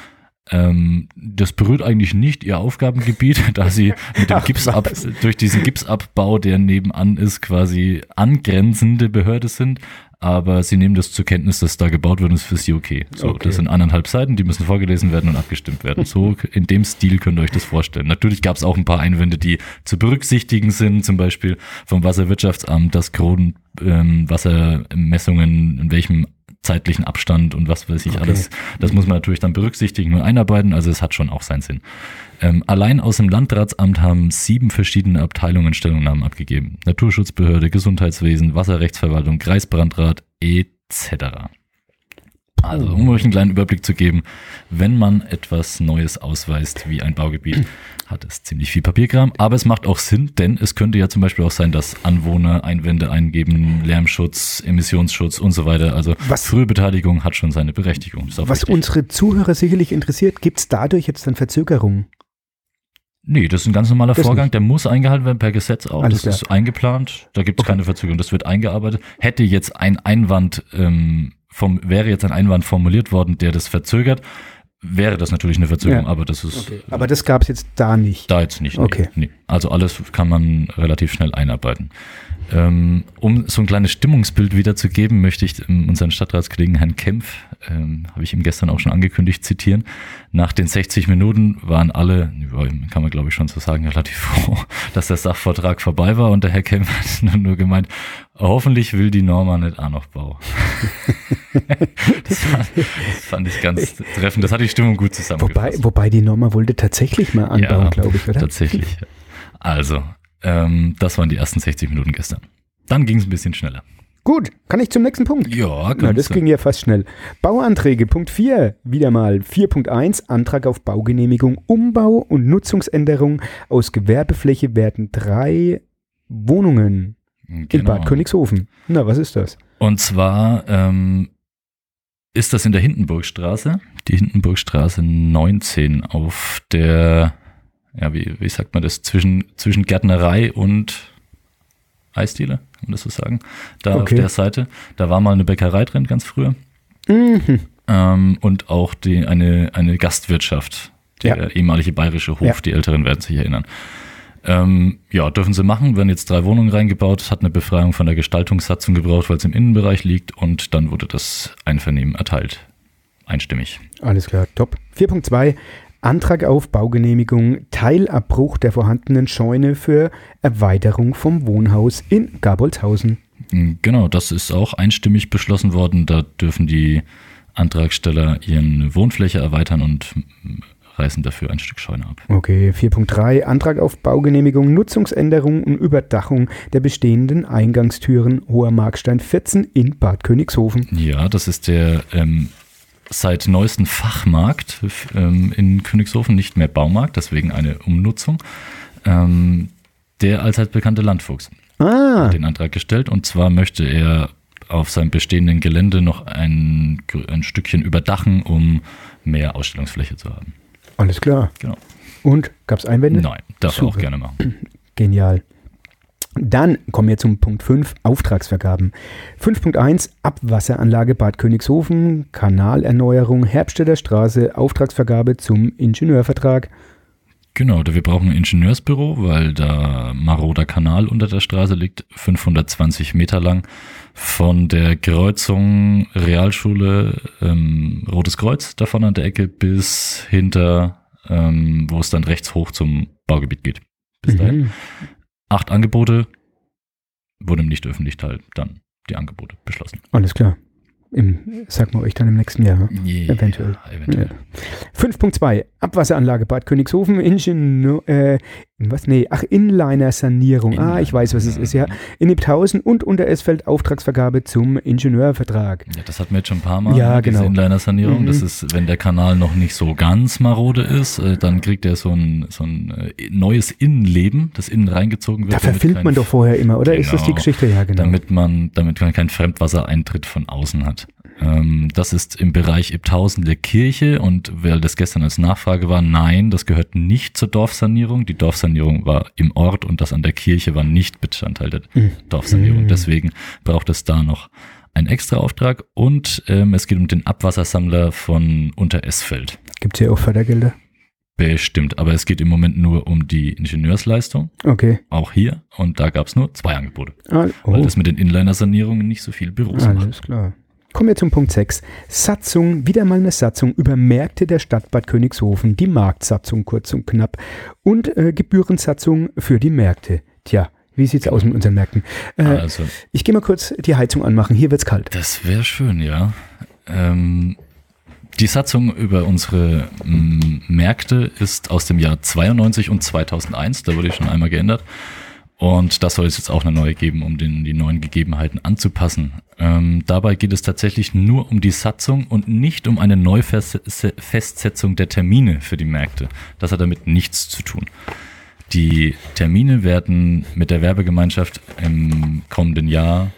ähm, das berührt eigentlich nicht ihr Aufgabengebiet, <laughs> da sie mit dem Gipsab, durch diesen Gipsabbau, der nebenan ist, quasi angrenzende Behörde sind. Aber sie nehmen das zur Kenntnis, dass da gebaut wird und ist für sie okay. So, Okay. das sind anderthalb Seiten, die müssen vorgelesen werden und abgestimmt werden. So <laughs> in dem Stil könnt ihr euch das vorstellen. Natürlich gab es auch ein paar Einwände, die zu berücksichtigen sind, zum Beispiel vom Wasserwirtschaftsamt, dass Kronen ähm, in welchem zeitlichen Abstand und was weiß ich Okay. alles. Das muss man natürlich dann berücksichtigen und einarbeiten. Also es hat schon auch seinen Sinn. Ähm, allein aus dem Landratsamt haben sieben verschiedene Abteilungen Stellungnahmen abgegeben. Naturschutzbehörde, Gesundheitswesen, Wasserrechtsverwaltung, Kreisbrandrat etc. Also, um euch einen kleinen Überblick zu geben, wenn man etwas Neues ausweist wie ein Baugebiet, hat es ziemlich viel Papierkram, aber es macht auch Sinn, denn es könnte ja zum Beispiel auch sein, dass Anwohner Einwände eingeben, Lärmschutz, Emissionsschutz und so weiter. Also Was- frühe Beteiligung hat schon seine Berechtigung. Was richtig. unsere Zuhörer sicherlich interessiert, gibt es dadurch jetzt dann Verzögerungen? Nee, das ist ein ganz normaler Das Vorgang, nicht. der muss eingehalten werden per Gesetz auch. Alles das ist eingeplant, da gibt es keine Verzögerung, das wird eingearbeitet. Hätte jetzt ein Einwand, ähm, vom, wäre jetzt ein Einwand formuliert worden, der das verzögert, wäre das natürlich eine Verzögerung, Ja. aber das ist Aber das gab es jetzt da nicht. da jetzt nicht. Okay. Nee. Also alles kann man relativ schnell einarbeiten. Ähm, um so ein kleines Stimmungsbild wiederzugeben, möchte ich ähm, unseren Stadtratskollegen Herrn Kempf, ähm, habe ich ihm gestern auch schon angekündigt, zitieren. Nach den 60 Minuten waren alle, kann man glaube ich schon so sagen, relativ <laughs> froh, dass der Sachvortrag vorbei war und der Herr Kempf hat nur- <laughs> nur gemeint, hoffentlich will die Norma nicht auch noch Bau. <laughs> das, fand, das fand ich ganz treffend. Das hat die Stimmung gut Wobei, zusammengefasst. wobei die Norma wollte tatsächlich mal anbauen, Ja, glaube ich, oder? Tatsächlich. Also, ähm, das waren die ersten 60 Minuten gestern. Dann ging es ein bisschen schneller. Gut, kann ich zum nächsten Punkt? Ja, Na, das ging ja fast schnell. Bauanträge, Punkt 4, wieder mal 4.1, Antrag auf Baugenehmigung, Umbau und Nutzungsänderung. Aus Gewerbefläche werden drei Wohnungen in Genau. Bad Königshofen. Na, was ist das? Und zwar ähm, ist das in der Hindenburgstraße, die Hindenburgstraße 19 auf der, ja, wie, wie sagt man das, zwischen, zwischen Gärtnerei und Eisdiele, man das so sagen? Da auf Okay. der Seite. Da war mal eine Bäckerei drin, ganz früher. Mhm. ähm, und auch die, eine, eine Gastwirtschaft, der Ja. ehemalige bayerische Hof, Ja. die Älteren werden sich erinnern. Ähm, ja, dürfen sie machen, werden jetzt drei Wohnungen reingebaut, es hat eine Befreiung von der Gestaltungssatzung gebraucht, weil es im Innenbereich liegt und dann wurde das Einvernehmen erteilt. Einstimmig. Alles klar, top. 4.2, Antrag auf Baugenehmigung, Teilabbruch der vorhandenen Scheune für Erweiterung vom Wohnhaus in Gabolshausen. Mm, Genau, das ist auch einstimmig beschlossen worden. Da dürfen die Antragsteller ihren Wohnfläche erweitern und mm, reißen dafür ein Stück Scheune ab. Okay, 4.3 Antrag auf Baugenehmigung, Nutzungsänderung und Überdachung der bestehenden Eingangstüren Hoher Markstein 14 in Bad Königshofen. Ja, das ist der ähm, seit neuesten Fachmarkt ähm, in Königshofen, nicht mehr Baumarkt, deswegen eine Umnutzung. Ähm, der allseits bekannte Landfuchs Ah, hat den Antrag gestellt und zwar möchte er auf seinem bestehenden Gelände noch ein, ein Stückchen überdachen, um mehr Ausstellungsfläche zu haben. alles klar. Genau. Und gab es Einwände? Nein, darf er auch Super. gerne machen. Genial. Dann kommen wir zum Punkt 5, Auftragsvergaben. 5.1 Abwasseranlage Bad Königshofen, Kanalerneuerung, Herbststädter Straße, Auftragsvergabe zum Ingenieurvertrag. Genau, wir brauchen ein Ingenieursbüro, weil da maroder Kanal unter der Straße liegt, 520 Meter lang, von der Kreuzung Realschule ähm, Rotes Kreuz davon an der Ecke bis hinter, ähm, wo es dann rechts hoch zum Baugebiet geht. Bis dahin. Mhm. Acht Angebote, wurde im nicht öffentlichen Teil dann die Angebote beschlossen. Alles klar. Im, sagen wir euch dann im nächsten Jahr. Yeah, Eventuell. eventuell. 5.2 Abwasseranlage Bad Königshofen, Ingenieur, äh, was? Nee, ach, Inliner-Sanierung. Ah, ich weiß, was es ist, ja. In Ipthausen und Unteresfeld Auftragsvergabe zum Ingenieurvertrag. Ja, das hatten wir jetzt schon ein paar Mal, Ja, ne, diese genau. Inliner-Sanierung. Mhm. Das ist, wenn der Kanal noch nicht so ganz marode ist, äh, dann kriegt er so ein, so ein äh, neues Innenleben, das innen reingezogen wird. Da verfilmt man doch vorher immer, oder? Ist das die Genau. Geschichte? Ja, genau. damit man, damit man keinen Fremdwassereintritt von außen hat. Ähm, das ist im Bereich Ibthausen der Kirche und weil das gestern als Nachfrage war, nein, das gehört nicht zur Dorfsanierung. Die Dorfsanierung war im Ort und das an der Kirche war nicht Bestandteil der Mhm. Dorfsanierung. Mhm. Deswegen braucht es da noch einen extra Auftrag und ähm, es geht um den Abwassersammler von Unteresfeld. Gibt es hier auch Fördergelder? Bestimmt, aber es geht im Moment nur um die Ingenieursleistung, Okay. auch hier, und da gab es nur zwei Angebote. Ah, Weil oh. das mit den Inliner-Sanierungen nicht so viel Büros macht. Alles klar. Kommen wir zum Punkt 6. Satzung, wieder mal eine Satzung über Märkte der Stadt Bad Königshofen, die Marktsatzung kurz und knapp und äh, Gebührensatzung für die Märkte. Tja, wie sieht's aus mit unseren Märkten? Äh, Also, ich gehe mal kurz die Heizung anmachen, hier wird's kalt. das wäre schön, ja. Ähm, die Satzung über unsere mm, Märkte ist aus dem Jahr 92 und 2001, da wurde schon einmal geändert. Und das soll es jetzt auch eine neue geben, um den, die neuen Gegebenheiten anzupassen. Ähm, dabei geht es tatsächlich nur um die Satzung und nicht um eine Neufestsetzung der Termine für die Märkte. Das hat damit nichts zu tun. Die Termine werden mit der Werbegemeinschaft im kommenden Jahr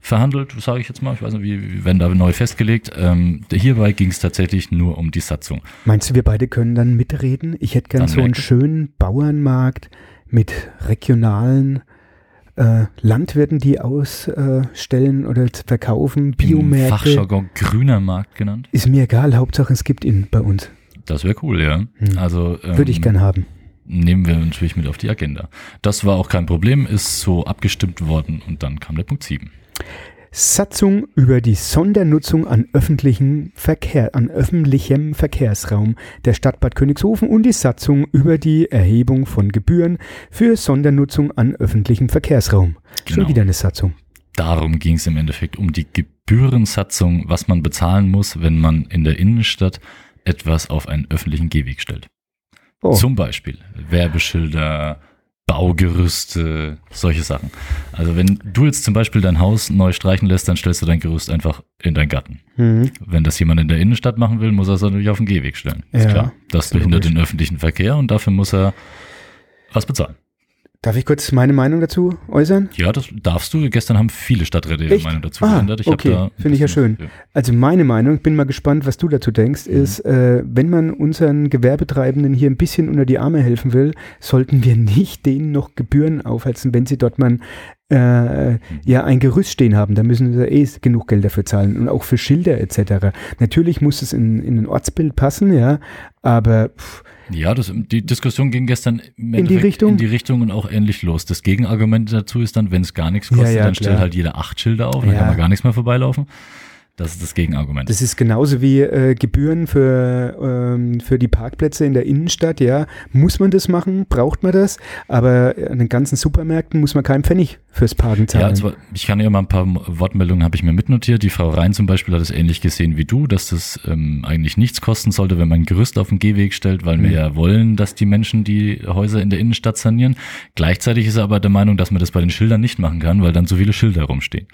verhandelt, sage ich jetzt mal. Ich weiß nicht, wie, wie werden da neu festgelegt. Ähm, hierbei ging es tatsächlich nur um die Satzung. Meinst du, wir beide können dann mitreden? Ich hätte gern Dann so einen schönen Bauernmarkt mit regionalen äh, Landwirten, die ausstellen oder verkaufen, Biomärkte. Fachjargon grüner Markt genannt. Ist mir egal, Hauptsache es gibt ihn bei uns. Das wäre cool, ja. Hm. Also ähm, Würde ich gern haben. nehmen wir natürlich mit auf die Agenda. Das war auch kein Problem, ist so abgestimmt worden und dann kam der Punkt 7. Satzung über die Sondernutzung an öffentlichen Verkehr, an öffentlichem Verkehrsraum der Stadt Bad Königshofen und die Satzung über die Erhebung von Gebühren für Sondernutzung an öffentlichem Verkehrsraum. Schon Genau. wieder eine Satzung. Darum ging es im Endeffekt um die Gebührensatzung, was man bezahlen muss, wenn man in der Innenstadt etwas auf einen öffentlichen Gehweg stellt. Oh, Zum Beispiel Werbeschilder, Baugerüste, solche Sachen. Also wenn du jetzt zum Beispiel dein Haus neu streichen lässt, dann stellst du dein Gerüst einfach in deinen Garten. mhm. Wenn das jemand in der Innenstadt machen will, muss er es natürlich auf den Gehweg stellen. Ist Ja, klar. Das behindert logisch. den öffentlichen Verkehr und dafür muss er was bezahlen. Darf ich kurz meine Meinung dazu äußern? Ja, das darfst du. Gestern haben viele Stadträte ihre Echt? Meinung dazu Ah, geändert. Ich okay. da Finde ich ja schön. Also meine Meinung, ich bin mal gespannt, was du dazu denkst, Mhm. ist, äh, wenn man unseren Gewerbetreibenden hier ein bisschen unter die Arme helfen will, sollten wir nicht denen noch Gebühren aufhalten, wenn sie dort mal äh, ja ein Gerüst stehen haben. Da müssen sie eh genug Geld dafür zahlen und auch für Schilder etc. Natürlich muss es in, in ein Ortsbild passen, ja, aber pff, Ja, das, die Diskussion ging gestern im die Richtung? in die Richtung und auch ähnlich los. Das Gegenargument dazu ist dann, wenn es gar nichts Ja, kostet, ja, dann klar. stellt halt jeder acht Schilder auf, dann Ja. kann man gar nichts mehr vorbeilaufen. Das ist das Gegenargument. Das ist genauso wie äh, Gebühren für, ähm, für die Parkplätze in der Innenstadt, ja. Muss man das machen? Braucht man das? Aber an den ganzen Supermärkten muss man keinen Pfennig fürs Parken ja, zahlen. zwar, ich kann ja mal ein paar Wortmeldungen habe ich mir mitnotiert. Die Frau Rhein zum Beispiel hat es ähnlich gesehen wie du, dass das ähm, eigentlich nichts kosten sollte, wenn man ein Gerüst auf den Gehweg stellt, weil wir Mhm. ja wollen, dass die Menschen die Häuser in der Innenstadt sanieren. Gleichzeitig ist er aber der Meinung, dass man das bei den Schildern nicht machen kann, weil dann so viele Schilder rumstehen.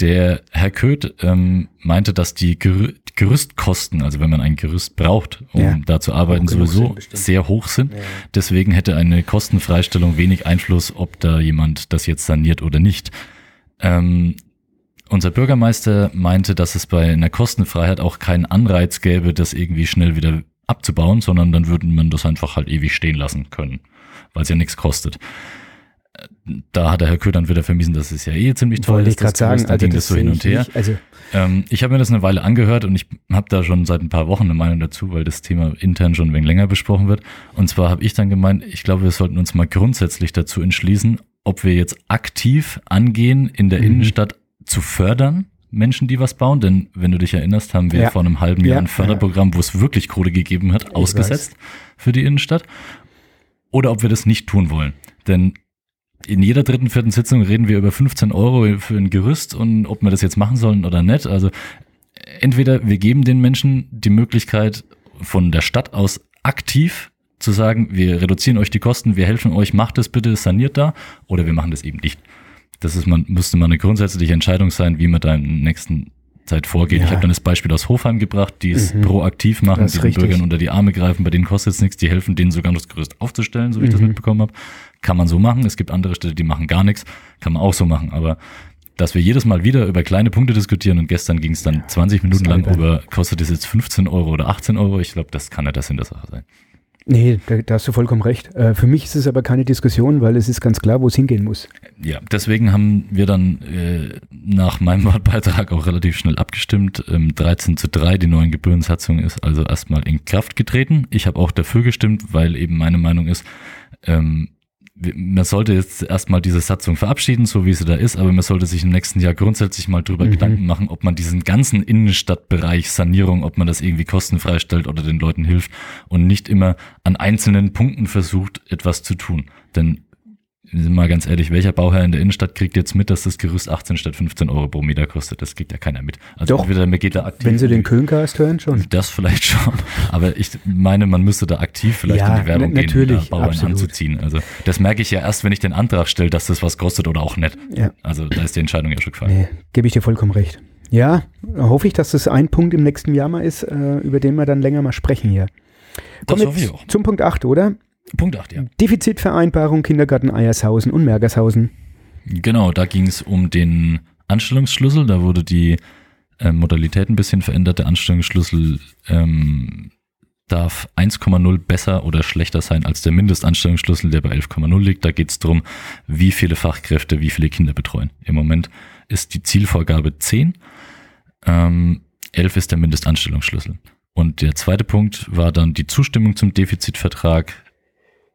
Der Herr Köth ähm, meinte, dass die Gerü Gerüstkosten, also wenn man ein Gerüst braucht, um Ja. da zu arbeiten, sowieso sind sehr hoch sind. Ja. Deswegen hätte eine Kostenfreistellung wenig Einfluss, ob da jemand das jetzt saniert oder nicht. Ähm, unser Bürgermeister meinte, dass es bei einer Kostenfreiheit auch keinen Anreiz gäbe, das irgendwie schnell wieder abzubauen, sondern dann würde man das einfach halt ewig stehen lassen können, weil es ja nichts kostet. Da hat der Herr Köh dann wieder vermiesen, dass es ja eh ziemlich toll Wollte ist. ich gerade sagen, da also ging das das so hin und her. nicht. Also Ähm, ich habe mir das eine Weile angehört und ich habe da schon seit ein paar Wochen eine Meinung dazu, weil das Thema intern schon ein wenig länger besprochen wird. Und zwar habe ich dann gemeint, ich glaube, wir sollten uns mal grundsätzlich dazu entschließen, ob wir jetzt aktiv angehen, in der Mhm. Innenstadt zu fördern, Menschen, die was bauen. Denn wenn du dich erinnerst, haben wir Ja. vor einem halben Jahr Ja, ein Förderprogramm, wo es wirklich Kohle gegeben hat, Ich ausgesetzt für die Innenstadt. Oder ob wir das nicht tun wollen. Denn in jeder dritten, vierten Sitzung reden wir über 15 Euro für ein Gerüst und ob wir das jetzt machen sollen oder nicht. Also entweder wir geben den Menschen die Möglichkeit von der Stadt aus aktiv zu sagen, wir reduzieren euch die Kosten, wir helfen euch, macht es bitte, saniert da, oder wir machen das eben nicht. Das ist man, müsste mal eine grundsätzliche Entscheidung sein, wie man da im nächsten Zeit vorgeht. Ja. Ich habe dann das Beispiel aus Hofheim gebracht, die es mhm. proaktiv machen, die den Bürgern unter die Arme greifen, bei denen kostet es nichts, die helfen denen sogar das Gerüst aufzustellen, so wie mhm. ich das mhm. mitbekommen habe. Kann man so machen. Es gibt andere Städte, die machen gar nichts, kann man auch so machen. Aber dass wir jedes Mal wieder über kleine Punkte diskutieren und gestern ging es dann 20 Minuten lang über, kostet es jetzt 15 Euro oder 18 Euro? Ich glaube, das kann ja das in der Sache sein. Nee, da, da, hast du vollkommen recht. Äh, für mich ist es aber keine Diskussion, weil es ist ganz klar, wo es hingehen muss. Ja, deswegen haben wir dann äh, nach meinem <laughs> Wortbeitrag auch relativ schnell abgestimmt. Ähm, 13 zu 3, die neuen Gebührensatzung ist also erstmal in Kraft getreten. Ich habe auch dafür gestimmt, weil eben meine Meinung ist, ähm, man sollte jetzt erstmal diese Satzung verabschieden, so wie sie da ist, aber man sollte sich im nächsten Jahr grundsätzlich mal drüber mhm. Gedanken machen, ob man diesen ganzen Innenstadtbereich Sanierung, ob man das irgendwie kostenfrei stellt oder den Leuten hilft und nicht immer an einzelnen Punkten versucht, etwas zu tun. Denn sind mal ganz ehrlich, welcher Bauherr in der Innenstadt kriegt jetzt mit, dass das Gerüst 18 statt 15 Euro pro Meter kostet? Das kriegt ja keiner mit. Also Doch, entweder geht da aktiv. Wenn Sie den Kölncast hören, schon. Das vielleicht schon. Aber ich meine, man müsste da aktiv vielleicht ja, in die Werbung gehen, Bauern absolut. anzuziehen. Also das merke ich ja erst, wenn ich den Antrag stelle, dass das was kostet oder auch nicht. Ja. Also da ist die Entscheidung ja schon gefallen. Nee, gebe ich dir vollkommen recht. Ja, hoffe ich, dass das ein Punkt im nächsten Jahr mal ist, äh, über den wir dann länger mal sprechen hier. Kommen auch. Zum Punkt 8, oder? Punkt 8, ja. Defizitvereinbarung Kindergarten Eiershausen und Mergershausen. Genau, da ging es um den Anstellungsschlüssel. Da wurde die äh, Modalität ein bisschen verändert. Der Anstellungsschlüssel ähm, darf 1,0 besser oder schlechter sein als der Mindestanstellungsschlüssel, der bei 11,0 liegt. Da geht es darum, wie viele Fachkräfte, wie viele Kinder betreuen. Im Moment ist die Zielvorgabe 10. Ähm, 11 ist der Mindestanstellungsschlüssel. Und der zweite Punkt war dann die Zustimmung zum Defizitvertrag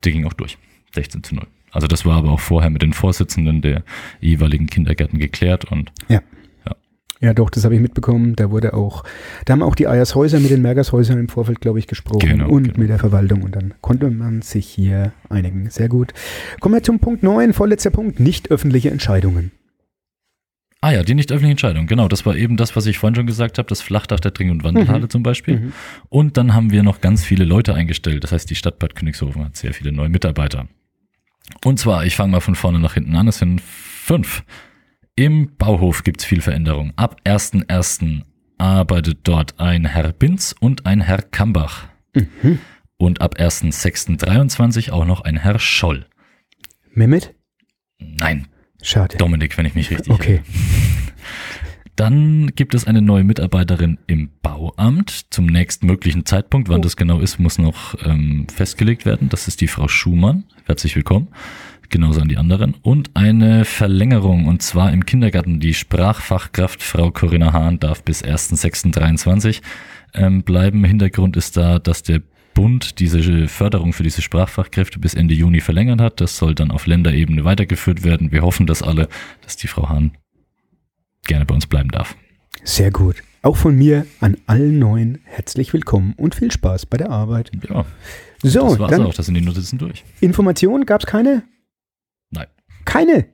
der ging auch durch. 16 zu 0. Also das war aber auch vorher mit den Vorsitzenden der jeweiligen Kindergärten geklärt und ja. Ja, ja doch, das habe ich mitbekommen. Da wurde auch, da haben auch die Eiershäuser mit den Mergershäusern im Vorfeld, glaube ich, gesprochen genau, und genau. mit der Verwaltung und dann konnte man sich hier einigen. Sehr gut. Kommen wir zum Punkt 9, vorletzter Punkt, nicht öffentliche Entscheidungen. Ah ja, die nicht öffentliche Entscheidung. Genau, das war eben das, was ich vorhin schon gesagt habe, das Flachdach der Trink- und Wandelhalle mhm. zum Beispiel. Mhm. Und dann haben wir noch ganz viele Leute eingestellt. Das heißt, die Stadt Bad Königshofen hat sehr viele neue Mitarbeiter. Und zwar, ich fange mal von vorne nach hinten an, es sind fünf. Im Bauhof gibt's viel Veränderung. Ab 1.1. arbeitet dort ein Herr Binz und ein Herr Kambach. Mhm. Und ab 1.6.23 auch noch ein Herr Scholl. Mehmet? Nein, Schade. Dominik, wenn ich mich richtig Okay. <laughs> Dann gibt es eine neue Mitarbeiterin im Bauamt zum nächstmöglichen Zeitpunkt. Wann oh. das genau ist, muss noch ähm, festgelegt werden. Das ist die Frau Schumann. Herzlich willkommen. Genauso an die anderen. Und eine Verlängerung, und zwar im Kindergarten. Die Sprachfachkraft Frau Corinna Hahn darf bis 1.6.23 ähm, bleiben. Hintergrund ist da, dass der Bund diese Förderung für diese Sprachfachkräfte bis Ende Juni verlängert hat. Das soll dann auf Länderebene weitergeführt werden. Wir hoffen das alle, dass die Frau Hahn gerne bei uns bleiben darf. Sehr gut. Auch von mir an allen Neuen herzlich willkommen und viel Spaß bei der Arbeit. Ja. So, das war's dann auch. Das sind die Notizen durch. Informationen gab es keine? Nein. Keine?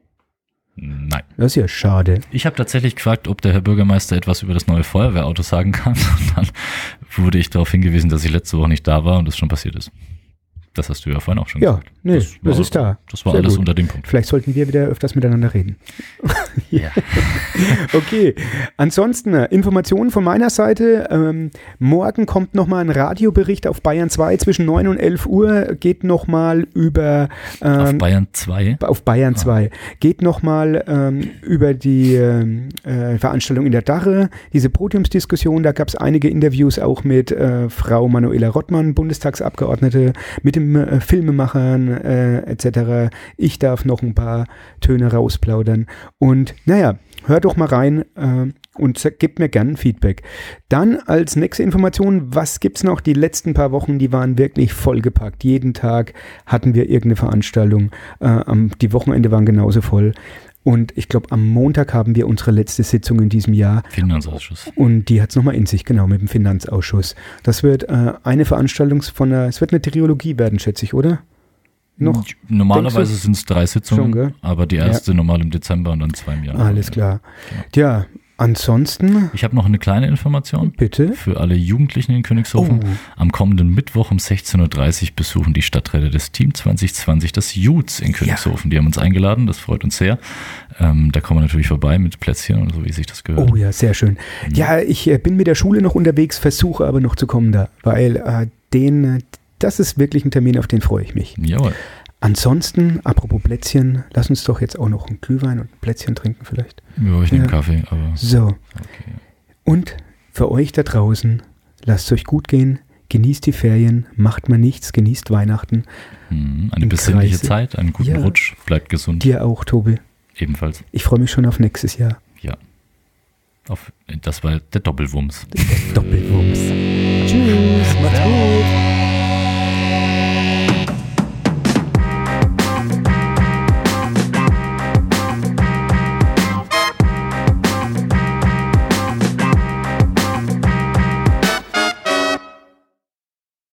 Nein. Das ist ja schade. Ich habe tatsächlich gefragt, ob der Herr Bürgermeister etwas über das neue Feuerwehrauto sagen kann. <laughs> Und dann wurde ich darauf hingewiesen, dass ich letzte Woche nicht da war und das schon passiert ist. Das hast du ja vorhin auch schon ja, gesagt. Ja, nee, das, war, das, ist da. Das war Sehr alles gut. unter dem Punkt. Vielleicht sollten wir wieder öfters miteinander reden. <laughs> ja. <laughs> okay. Ansonsten äh, Informationen von meiner Seite. Ähm, morgen kommt nochmal ein Radiobericht auf Bayern 2 zwischen 9 und 11 Uhr. Geht nochmal über. Ähm, auf Bayern 2? Auf Bayern ah. 2. Geht nochmal ähm, über die ähm, äh, Veranstaltung in der Dache, diese Podiumsdiskussion. Da gab es einige Interviews auch mit äh, Frau Manuela Rottmann, Bundestagsabgeordnete, mit dem äh, Filmemachern äh, etc. Ich darf noch ein paar Töne rausplaudern. Und naja, hört doch mal rein äh, und gebt mir gerne Feedback. Dann als nächste Information, was gibt es noch? Die letzten paar Wochen, die waren wirklich vollgepackt. Jeden Tag hatten wir irgendeine Veranstaltung. Äh, die Wochenende waren genauso voll. Und ich glaube, am Montag haben wir unsere letzte Sitzung in diesem Jahr. Finanzausschuss. Und die hat es nochmal in sich, genau, mit dem Finanzausschuss. Das wird äh, eine Veranstaltung von der, es wird eine Triologie werden, schätze ich, oder? Noch? Normalerweise sind es drei Sitzungen, Schon, aber die erste normal im Dezember und dann zwei im Januar. Alles Ja. klar. Genau. Ja, ansonsten, Ich habe noch eine kleine Information bitte. für alle Jugendlichen in Königshofen. Oh. Am kommenden Mittwoch um 16.30 Uhr besuchen die Stadträte des Team 2020 das Jutes in Königshofen. Die haben uns eingeladen, das freut uns sehr. Ähm, da kommen wir natürlich vorbei mit Plätzchen und so, wie sich das gehört. Oh ja, sehr schön. Ja, ich äh, bin mit der Schule noch unterwegs, versuche aber noch zu kommen da, weil äh, den, äh, das ist wirklich ein Termin, auf den freue ich mich. Jawohl. Ansonsten, apropos Plätzchen, lass uns doch jetzt auch noch ein Glühwein und ein Plätzchen trinken vielleicht. Ja, ich nehme Ja. Kaffee, aber So, okay. und für euch da draußen, lasst es euch gut gehen, genießt die Ferien, macht mal nichts, genießt Weihnachten. Mhm. Eine Im besinnliche Kreise. Zeit, einen guten Ja. Rutsch, bleibt gesund. Dir auch, Tobi. Ebenfalls. Ich freue mich schon auf nächstes Jahr. Ja. Auf, das war der Doppelwumms. Doppelwumms. Tschüss, macht's gut.